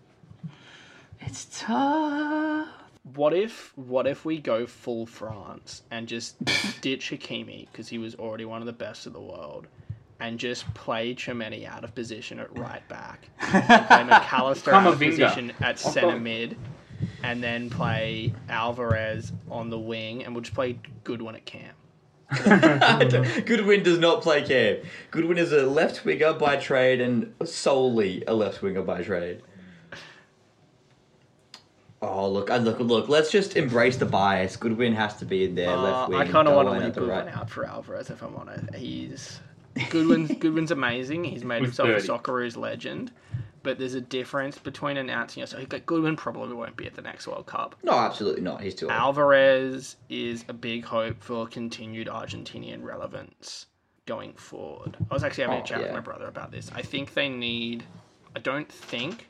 It's tough. what if what if we go full France and just [LAUGHS] ditch Hakimi because he was already one of the best of the world, and just play Tchouaméni out of position at right back, [LAUGHS] and play Mac Allister out of position at thought- centre mid, and then play Alvarez on the wing, and we'll just play Goodwin at camp. [LAUGHS] Goodwin does not play camp. Goodwin is a left winger by trade and solely a left winger by trade. Oh look! I look! Look! Let's just embrace the bias. Goodwin has to be in there. Uh, left wing. I kind of want to Doan leave at Goodwin right. out for Alvarez if I'm honest. He's Goodwin's Goodwin's amazing. He's made With himself a Socceroos legend, but there's a difference between announcing yourself. Like, Goodwin probably won't be at the next World Cup. No, absolutely not. He's too old. Alvarez is a big hope for continued Argentinian relevance going forward. I was actually having Oh, a chat with my brother about this. I think they need. I don't think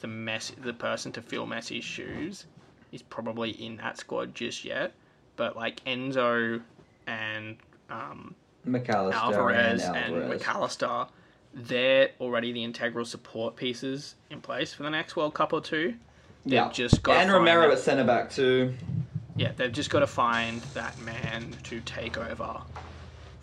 the Messi, the person to fill Messi's shoes, is probably in that squad just yet. But like Enzo and um, Mac Allister Alvarez and and Mac Allister, they're already the integral support pieces in place for the next World Cup or two. They've Yeah. just got and Romero at centre back too. yeah, they've just got to find that man to take over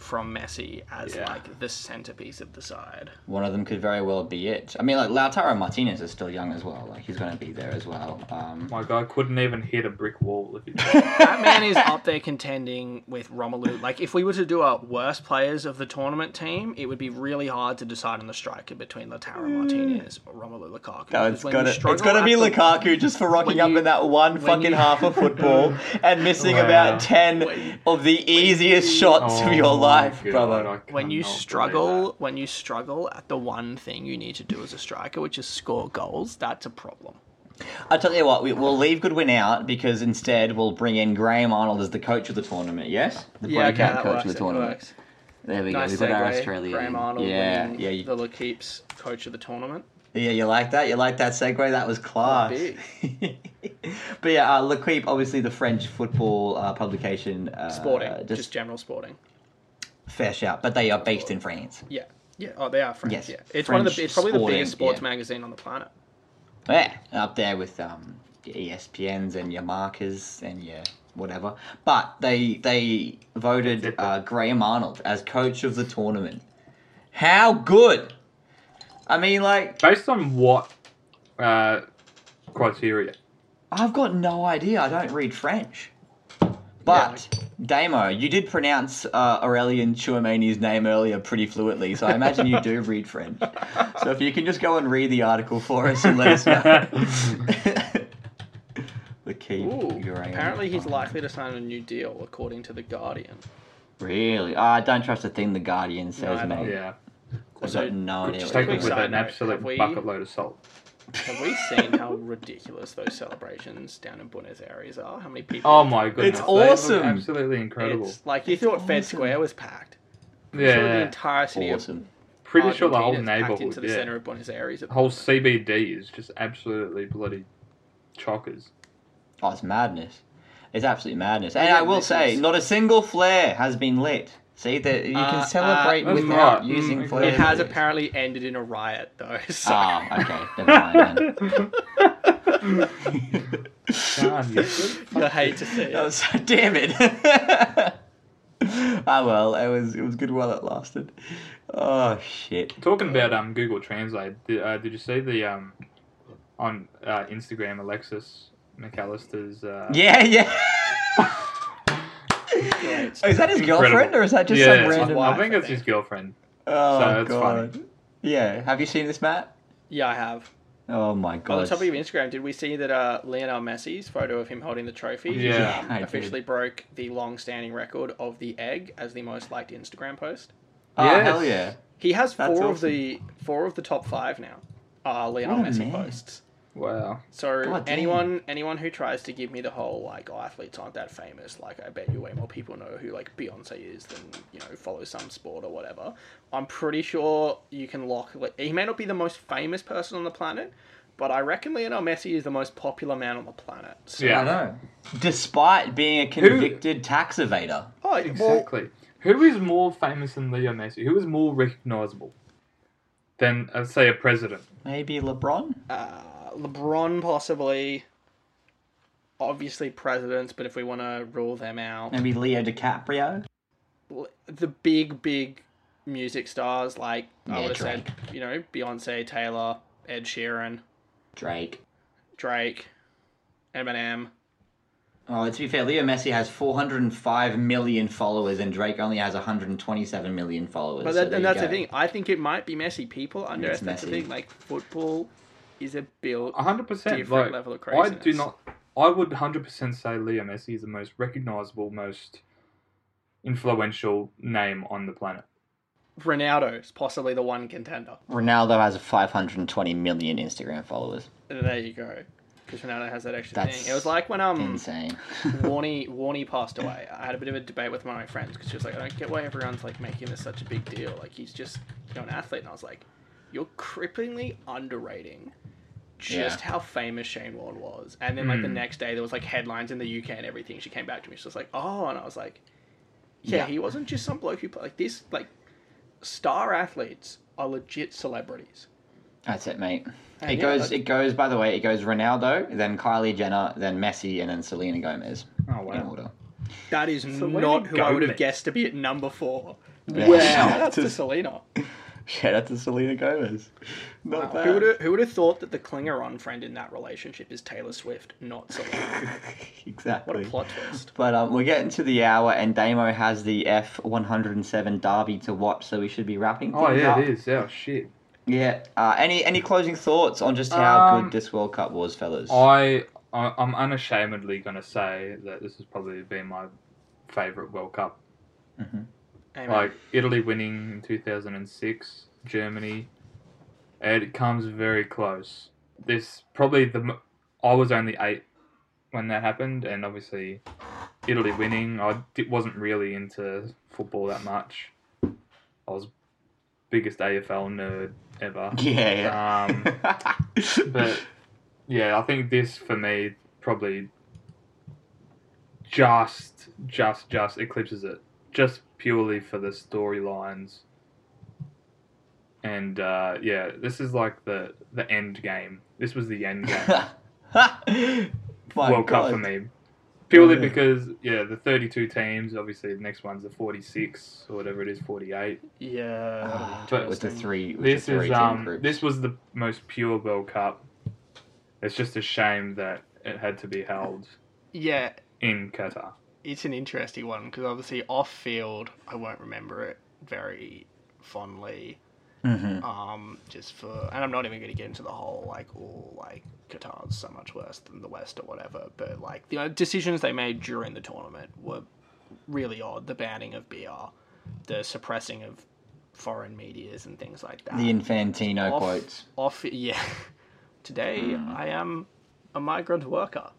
from Messi as Yeah. like the centerpiece of the side. One of them could very well be it. I mean, like Lautaro Martinez is still young as well. Like he's going to be there as well. Um, My guy couldn't even hit a brick wall if he [LAUGHS] That man is up there contending with Romelu. Like if we were to do a worst players of the tournament team, it would be really hard to decide on the striker between Lautaro Martinez or Romelu Lukaku. No, Because it's when got you to it's struggle got to be the- Lukaku just for rocking when up you- in that one fucking you- half of football [LAUGHS] and missing Wow. about ten When- of the easiest shots of your Oh my life, God, brother. When you struggle when you struggle at the one thing you need to do as a striker, which is score goals, that's a problem. I tell you what, we, we'll leave Goodwin out because instead we'll bring in Graham Arnold as the coach of the tournament. Yes, the breakout coach of the tournament. There we Nice go. We've got our segue. Graham Arnold yeah, yeah, you, the L'Equipe's coach of the tournament. yeah. You like that? You like that segue? That was class. [LAUGHS] but yeah, uh, L'Equipe, obviously the French football uh, publication. Uh, Sporting, just, just, general sporting. Fair shout, but they are based in France. Yeah, yeah. Oh, they are French. Yes, Yeah, it's one of the. It's probably the biggest sports yeah. magazine on the planet. Yeah, up there with um, your ESPNs and your Marcas and your whatever. But they they voted uh, Graham Arnold as coach of the tournament. How good! I mean, like Based on what uh, criteria? I've got no idea. I don't read French. But Damo, you did pronounce uh, Aurélien Tchouaméni's name earlier pretty fluently, so I imagine you do [LAUGHS] read French. So if you can just go and read the article for us and let us know. [LAUGHS] keep Ooh, apparently he's likely to sign a new deal, according to the Guardian. Really? Oh, I don't trust a thing the Guardian says, No, no. mate. Yeah. I've got no idea. Just take it with an absolute have we- bucket load of salt. Have we seen how ridiculous those celebrations down in Buenos Aires are? How many people? Oh my goodness. It's they look awesome. Absolutely incredible. It's like you thought Fed. Square was packed. Yeah, Sure, the entire city of awesome. Pretty sure the whole Argentina's packed neighborhood, into the yeah. center of Buenos Aires. The the whole moment. CBD is just absolutely bloody chockers. Oh, it's madness. It's absolute madness. Yeah, And I will say, is- not a single flare has been lit. See that you Uh, can uh, celebrate That's without right. using Mm, flares. It has apparently ended in a riot, though. [LAUGHS] So. Ah, okay. Never mind then. Darn, you good. [LAUGHS] I hate to see it. That was so damn it. [LAUGHS] ah well, it was it was good while it lasted. Oh shit. Talking about um Google Translate, did, uh, did you see the um on uh, Instagram Alexis Mac Allister's uh, Yeah, yeah. Great. Oh, is that his Incredible. girlfriend or is that just yeah, some random? I think I it's his girlfriend. Oh So god. funny. Yeah. Have you seen this, Matt? Yeah, I have. Oh my god. On the topic of Instagram, did we see that uh, Lionel Messi's photo of him holding the trophy Yeah, um, I did. officially broke the long-standing record of the egg as the most liked Instagram post? oh Yes. hell yeah. He has That's four of the four of the top five now. Uh, Lionel What Messi man. posts. Wow. So God damn. anyone anyone who tries to give me the whole like oh athletes aren't that famous, like I bet you way more people know who like Beyonce is than you know follow some sport or whatever. I'm pretty sure you can lock. Like, he may not be the most famous person on the planet, but I reckon Lionel Messi is the most popular man on the planet. So, Yeah. I know. Despite being a convicted tax evader. Oh, well, Exactly. Who is more famous than Leo Messi? Who is more recognizable than, uh, say, a president? Maybe LeBron? uh, LeBron possibly. Obviously presidents, but if we want to rule them out, Maybe Leo DiCaprio? the big big music stars like I would have said, you know, Beyonce, Taylor, Ed Sheeran, Drake. Drake, Eminem. Oh, to be fair, Leo Messi has 405 million followers and Drake only has 127 million followers. But that, there and that's the thing. I think it might be messy. People underestimate the thing. Like football is a build. A hundred percent. Different Like, level of I do not. I would hundred percent say Leo Messi is the most recognizable, most influential name on the planet. Ronaldo is possibly the one contender. Ronaldo has 520 million Instagram followers. There you go. Because Ronaldo has that extra That's thing. It was like when um Insane. [LAUGHS] Warney Warney passed away. I had a bit of a debate with one of my friends because she was like, I don't get why everyone's like making this such a big deal. Like he's just you know an athlete, and I was like, you're cripplingly underrating just Yeah. how famous Shane Warne was. And then like the Mm. next day, there was like headlines in the UK and everything. She came back to me. She was like, oh, and I was like, yeah, Yeah. he wasn't just some bloke who played like this. Like star athletes are legit celebrities. That's it, mate. And It yeah, goes. that- It goes. By the way, it goes Ronaldo, then Kylie Jenner, then Messi, and then Selena Gomez Oh in order. That is Selena not who I would have guessed to be at number four. Yeah. Wow, [LAUGHS] that's to Selena. Shout out to Selena Gomez. Not Who would have who would have thought that the clinger on friend in that relationship is Taylor Swift, not Selena? [LAUGHS] exactly. What a plot twist. But um, we're getting to the hour, and Damo has the F107 Derby to watch, so we should be wrapping things Oh yeah, up. it is. Oh shit. Yeah. Uh, any any closing thoughts on just how Um, good this World Cup was, fellas? I I- I'm unashamedly gonna say that this has probably been my favorite World Cup. Amen. Like Italy winning in 2006, Germany, it comes very close. This probably the I was only eight when that happened, and obviously Italy winning, I wasn't really into football that much. I was biggest AFL nerd ever. [LAUGHS] yeah, Um, [LAUGHS] but yeah, I think this for me probably just, just, just eclipses it. Just purely for the storylines. And uh, yeah, this is like the the end game. This was the end game [LAUGHS] My World Cup for me. Purely Yeah. because yeah, the thirty-two teams. Obviously, the next one's the forty-six or whatever it is, forty-eight. Yeah. Ah, [SIGHS] But with the three, with This the three is team um groups. this was the most pure World Cup. It's just a shame that it had to be held Yeah, in Qatar. It's an interesting one because obviously off field, I won't remember it very fondly. Um, just for, and I'm not even going to get into the whole like, oh, like Qatar's so much worse than the West or whatever. But like the decisions they made during the tournament were really odd. The banning of BR, the suppressing of foreign medias and things like that. The Infantino Off- quotes. Off, yeah. [LAUGHS] Today I am a migrant worker.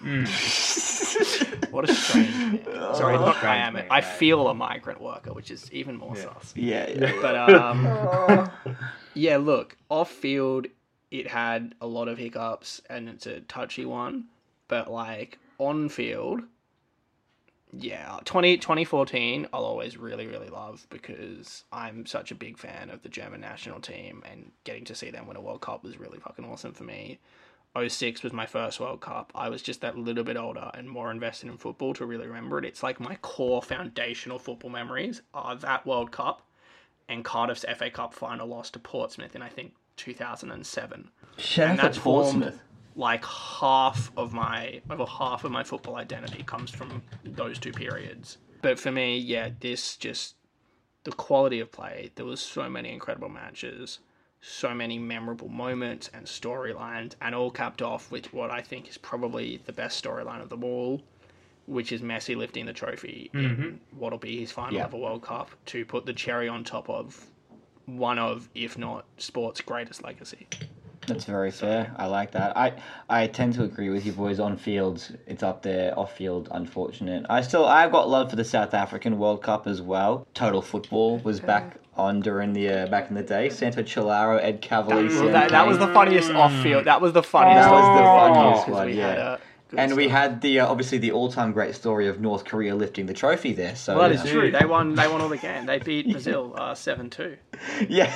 [LAUGHS] [LAUGHS] [LAUGHS] what a strange man. Sorry, not I am. man, I mate. feel a migrant worker, which is even more Yeah. sus. Yeah, yeah. But um, [LAUGHS] yeah, look, off field, it had a lot of hiccups, and it's a touchy one. But like on field, yeah, 20, 2014, I'll always really, really love because I'm such a big fan of the German national team, and getting to see them win a World Cup was really fucking awesome for me. 06 was my first World Cup. I was just that little bit older and more invested in football to really remember it. It's like my core foundational football memories are that World Cup and Cardiff's FA Cup final loss to Portsmouth in I think 2007. Shout And that's Portsmouth. formed like half of my over half of my football identity comes from those two periods. But for me, yeah, this just the quality of play. There was so many incredible matches, so many memorable moments and storylines, and all capped off with what I think is probably the best storyline of them all, which is Messi lifting the trophy in mm-hmm. what'll be his final Yeah. ever World Cup to put the cherry on top of one of, if not sport's greatest legacy. That's very fair. I like that. I I tend to agree with you boys. On field, it's up there. Off field, unfortunate. I still I've got love for the South African World Cup as well. Total Football was back on during the uh, back in the day. Santo Chilaro, Ed Cavalier. Well, that, that was the funniest off field. That was the funniest. That was the funniest because one, we yeah. had a good and we had the uh, obviously the all-time great story of North Korea lifting the trophy there. So Well, that yeah. is true. They won. They won all the game. They beat Brazil uh, seven two. [LAUGHS] yeah.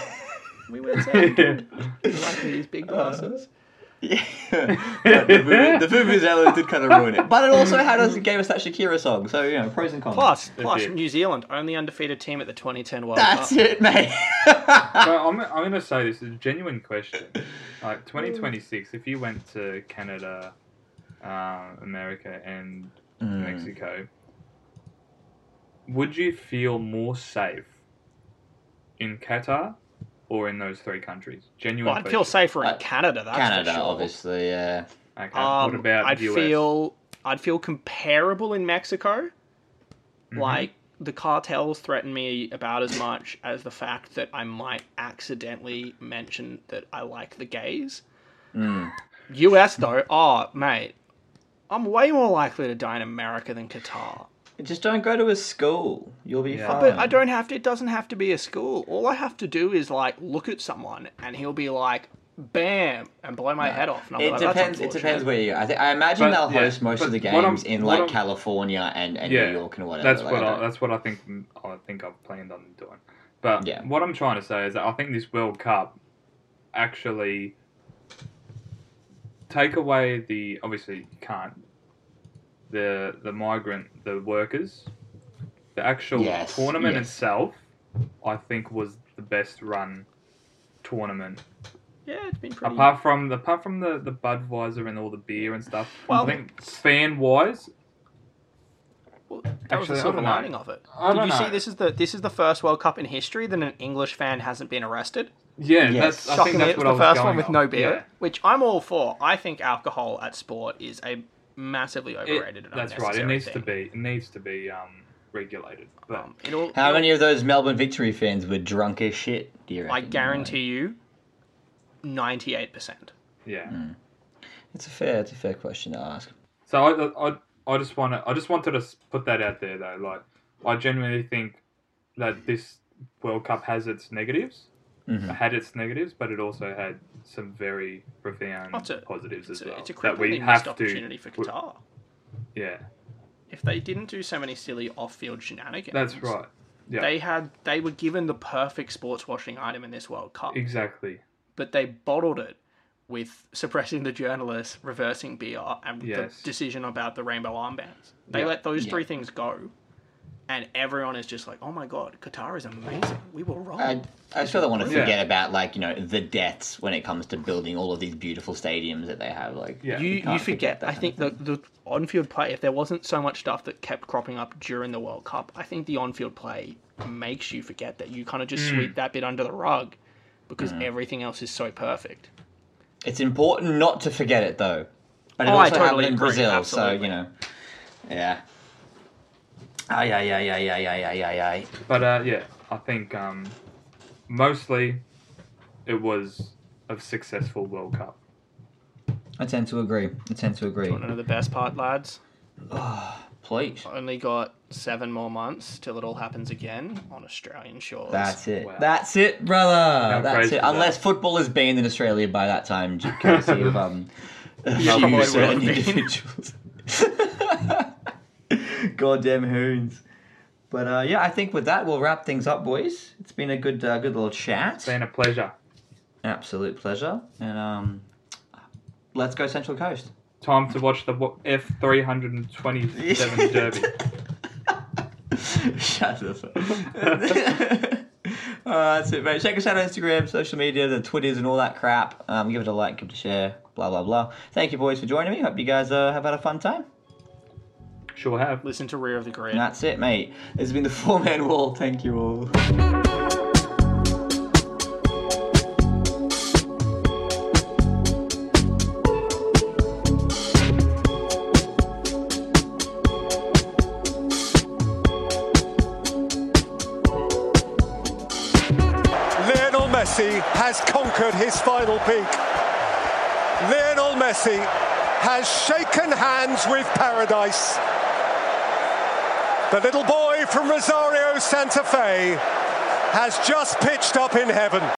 We went seven two. [LAUGHS] Like these big glasses. Yeah, [LAUGHS] But the, Vu- the Vuvuzela did kind of ruin it, but it also had us gave us that Shakira song. So you know, pros and cons. Plus, plus. New Zealand only undefeated team at the 2010 World that's Cup. it, mate. [LAUGHS] So I'm, I'm going to say this is a genuine question. Like 2026, if you went to Canada, uh, America, and Mm. Mexico, would you feel more safe in Qatar or in those three countries? Genuine Well, I'd feel safer in Uh, Canada. That's Canada, for sure. obviously, yeah. Okay. Um, what about I'd US? feel I'd feel comparable in Mexico. Mhm. Like the cartels threaten me about as much as the fact that I might accidentally mention that I like the gays. Mm. US though, oh mate, I'm way more likely to die in America than Qatar. Just don't go to a school. You'll be Yeah. fine. But I don't have to. It doesn't have to be a school. All I have to do is like look at someone, and he'll be like, "Bam!" and blow my head off. And I'll It like, "That's depends. It unfortunate." depends where you. I, th- I imagine But, they'll yeah, host most of but the what I'm- games in what like I'm- California and, and Yeah, New York and whatever. That's like, what I I, that's what I think. I think I've planned on doing. But Yeah. what I'm trying to say is that I think this World Cup actually take away the obviously you can't the the migrant the workers the actual Yes, tournament yes. itself I think was the best run tournament Yeah, it's been pretty. apart from the apart from the the Budweiser and all the beer and stuff Well- I think fan wise Well, that was the silver lining of it. I Did don't you see this is the this is the first World Cup in history that an English fan hasn't been arrested? yeah Yes. that's I think Shockingly, that's it's what the I was first one with off. no beer, Yeah. which I'm all for. I think alcohol at sport is a massively It- overrated. and that's right. It needs thing. to be. It needs to be um, regulated. But Um, it'll, How many of those Melbourne Victory fans were drunk as shit? Do you I guarantee you, ninety-eight percent. yeah. It's a fair. It's a fair question to ask. So I, I, I just want to. I just wanted to put that out there though. Like, I genuinely think that this World Cup has its negatives. Mhm. It had its negatives, but it also had some very profound It's a- positives It's as a, well. it's a that we crippling have missed to. opportunity for Qatar. Yeah, If they didn't do so many silly off-field shenanigans, that's right. Yeah, They had they were given the perfect sports washing item in this World Cup, exactly. but they bottled it with suppressing the journalists, reversing BR, and Yes. the decision about the rainbow armbands. They Yeah. let those Yeah. three things go, and everyone is just like, "Oh my god, Qatar is amazing. We were wrong." I, I still don't want to Yeah. forget about like you know the deaths when it comes to building all of these beautiful stadiums that they have. Like Yeah. you can't you forget forget. that I think the the on-field play. If there wasn't so much stuff that kept cropping up during the World Cup, I think the on-field play makes you forget that. You kind of just mm. sweep that bit under the rug because mm. everything else is so perfect. It's important not to forget it though. But it Oh, I totally happened in agree, Brazil, absolutely. so you know. Yeah. Aye, aye, aye, aye, aye, aye, aye, aye. But uh, yeah, I think um, mostly it was a successful World Cup. I tend to agree. I tend to agree. Do you want to know the best part, lads? Oh, [SIGHS] please. Only got seven more months till it all happens again on Australian shores. That's it. Wow. That's it, brother. How That's it. Unless that. football is banned in Australia by that time, courtesy of um, [LAUGHS] a few certain individuals. [LAUGHS] [LAUGHS] Goddamn hoons. But uh, yeah, I think with that we'll wrap things up, boys. It's been a good, uh, good little chat. It's been a pleasure. Absolute pleasure. And um, let's go Central Coast. Time to watch the F three hundred and twenty seven [LAUGHS] Derby. [LAUGHS] Shut up. uh, that's it, mate. Check us out on Instagram, social media, the Twitters, and all that crap. Um, give it a like, give it a share, blah, blah, blah. Thank you, boys, for joining me. Hope you guys uh, have had a fun time. Sure have. Listen to Rear of the Grid. And that's it, mate. It's been the [LAUGHS] Four Man Wall. Thank you all. Lionel Messi has conquered his final peak. Lionel Messi has shaken hands with paradise. The little boy from Rosario Santa Fe has just pitched up in heaven.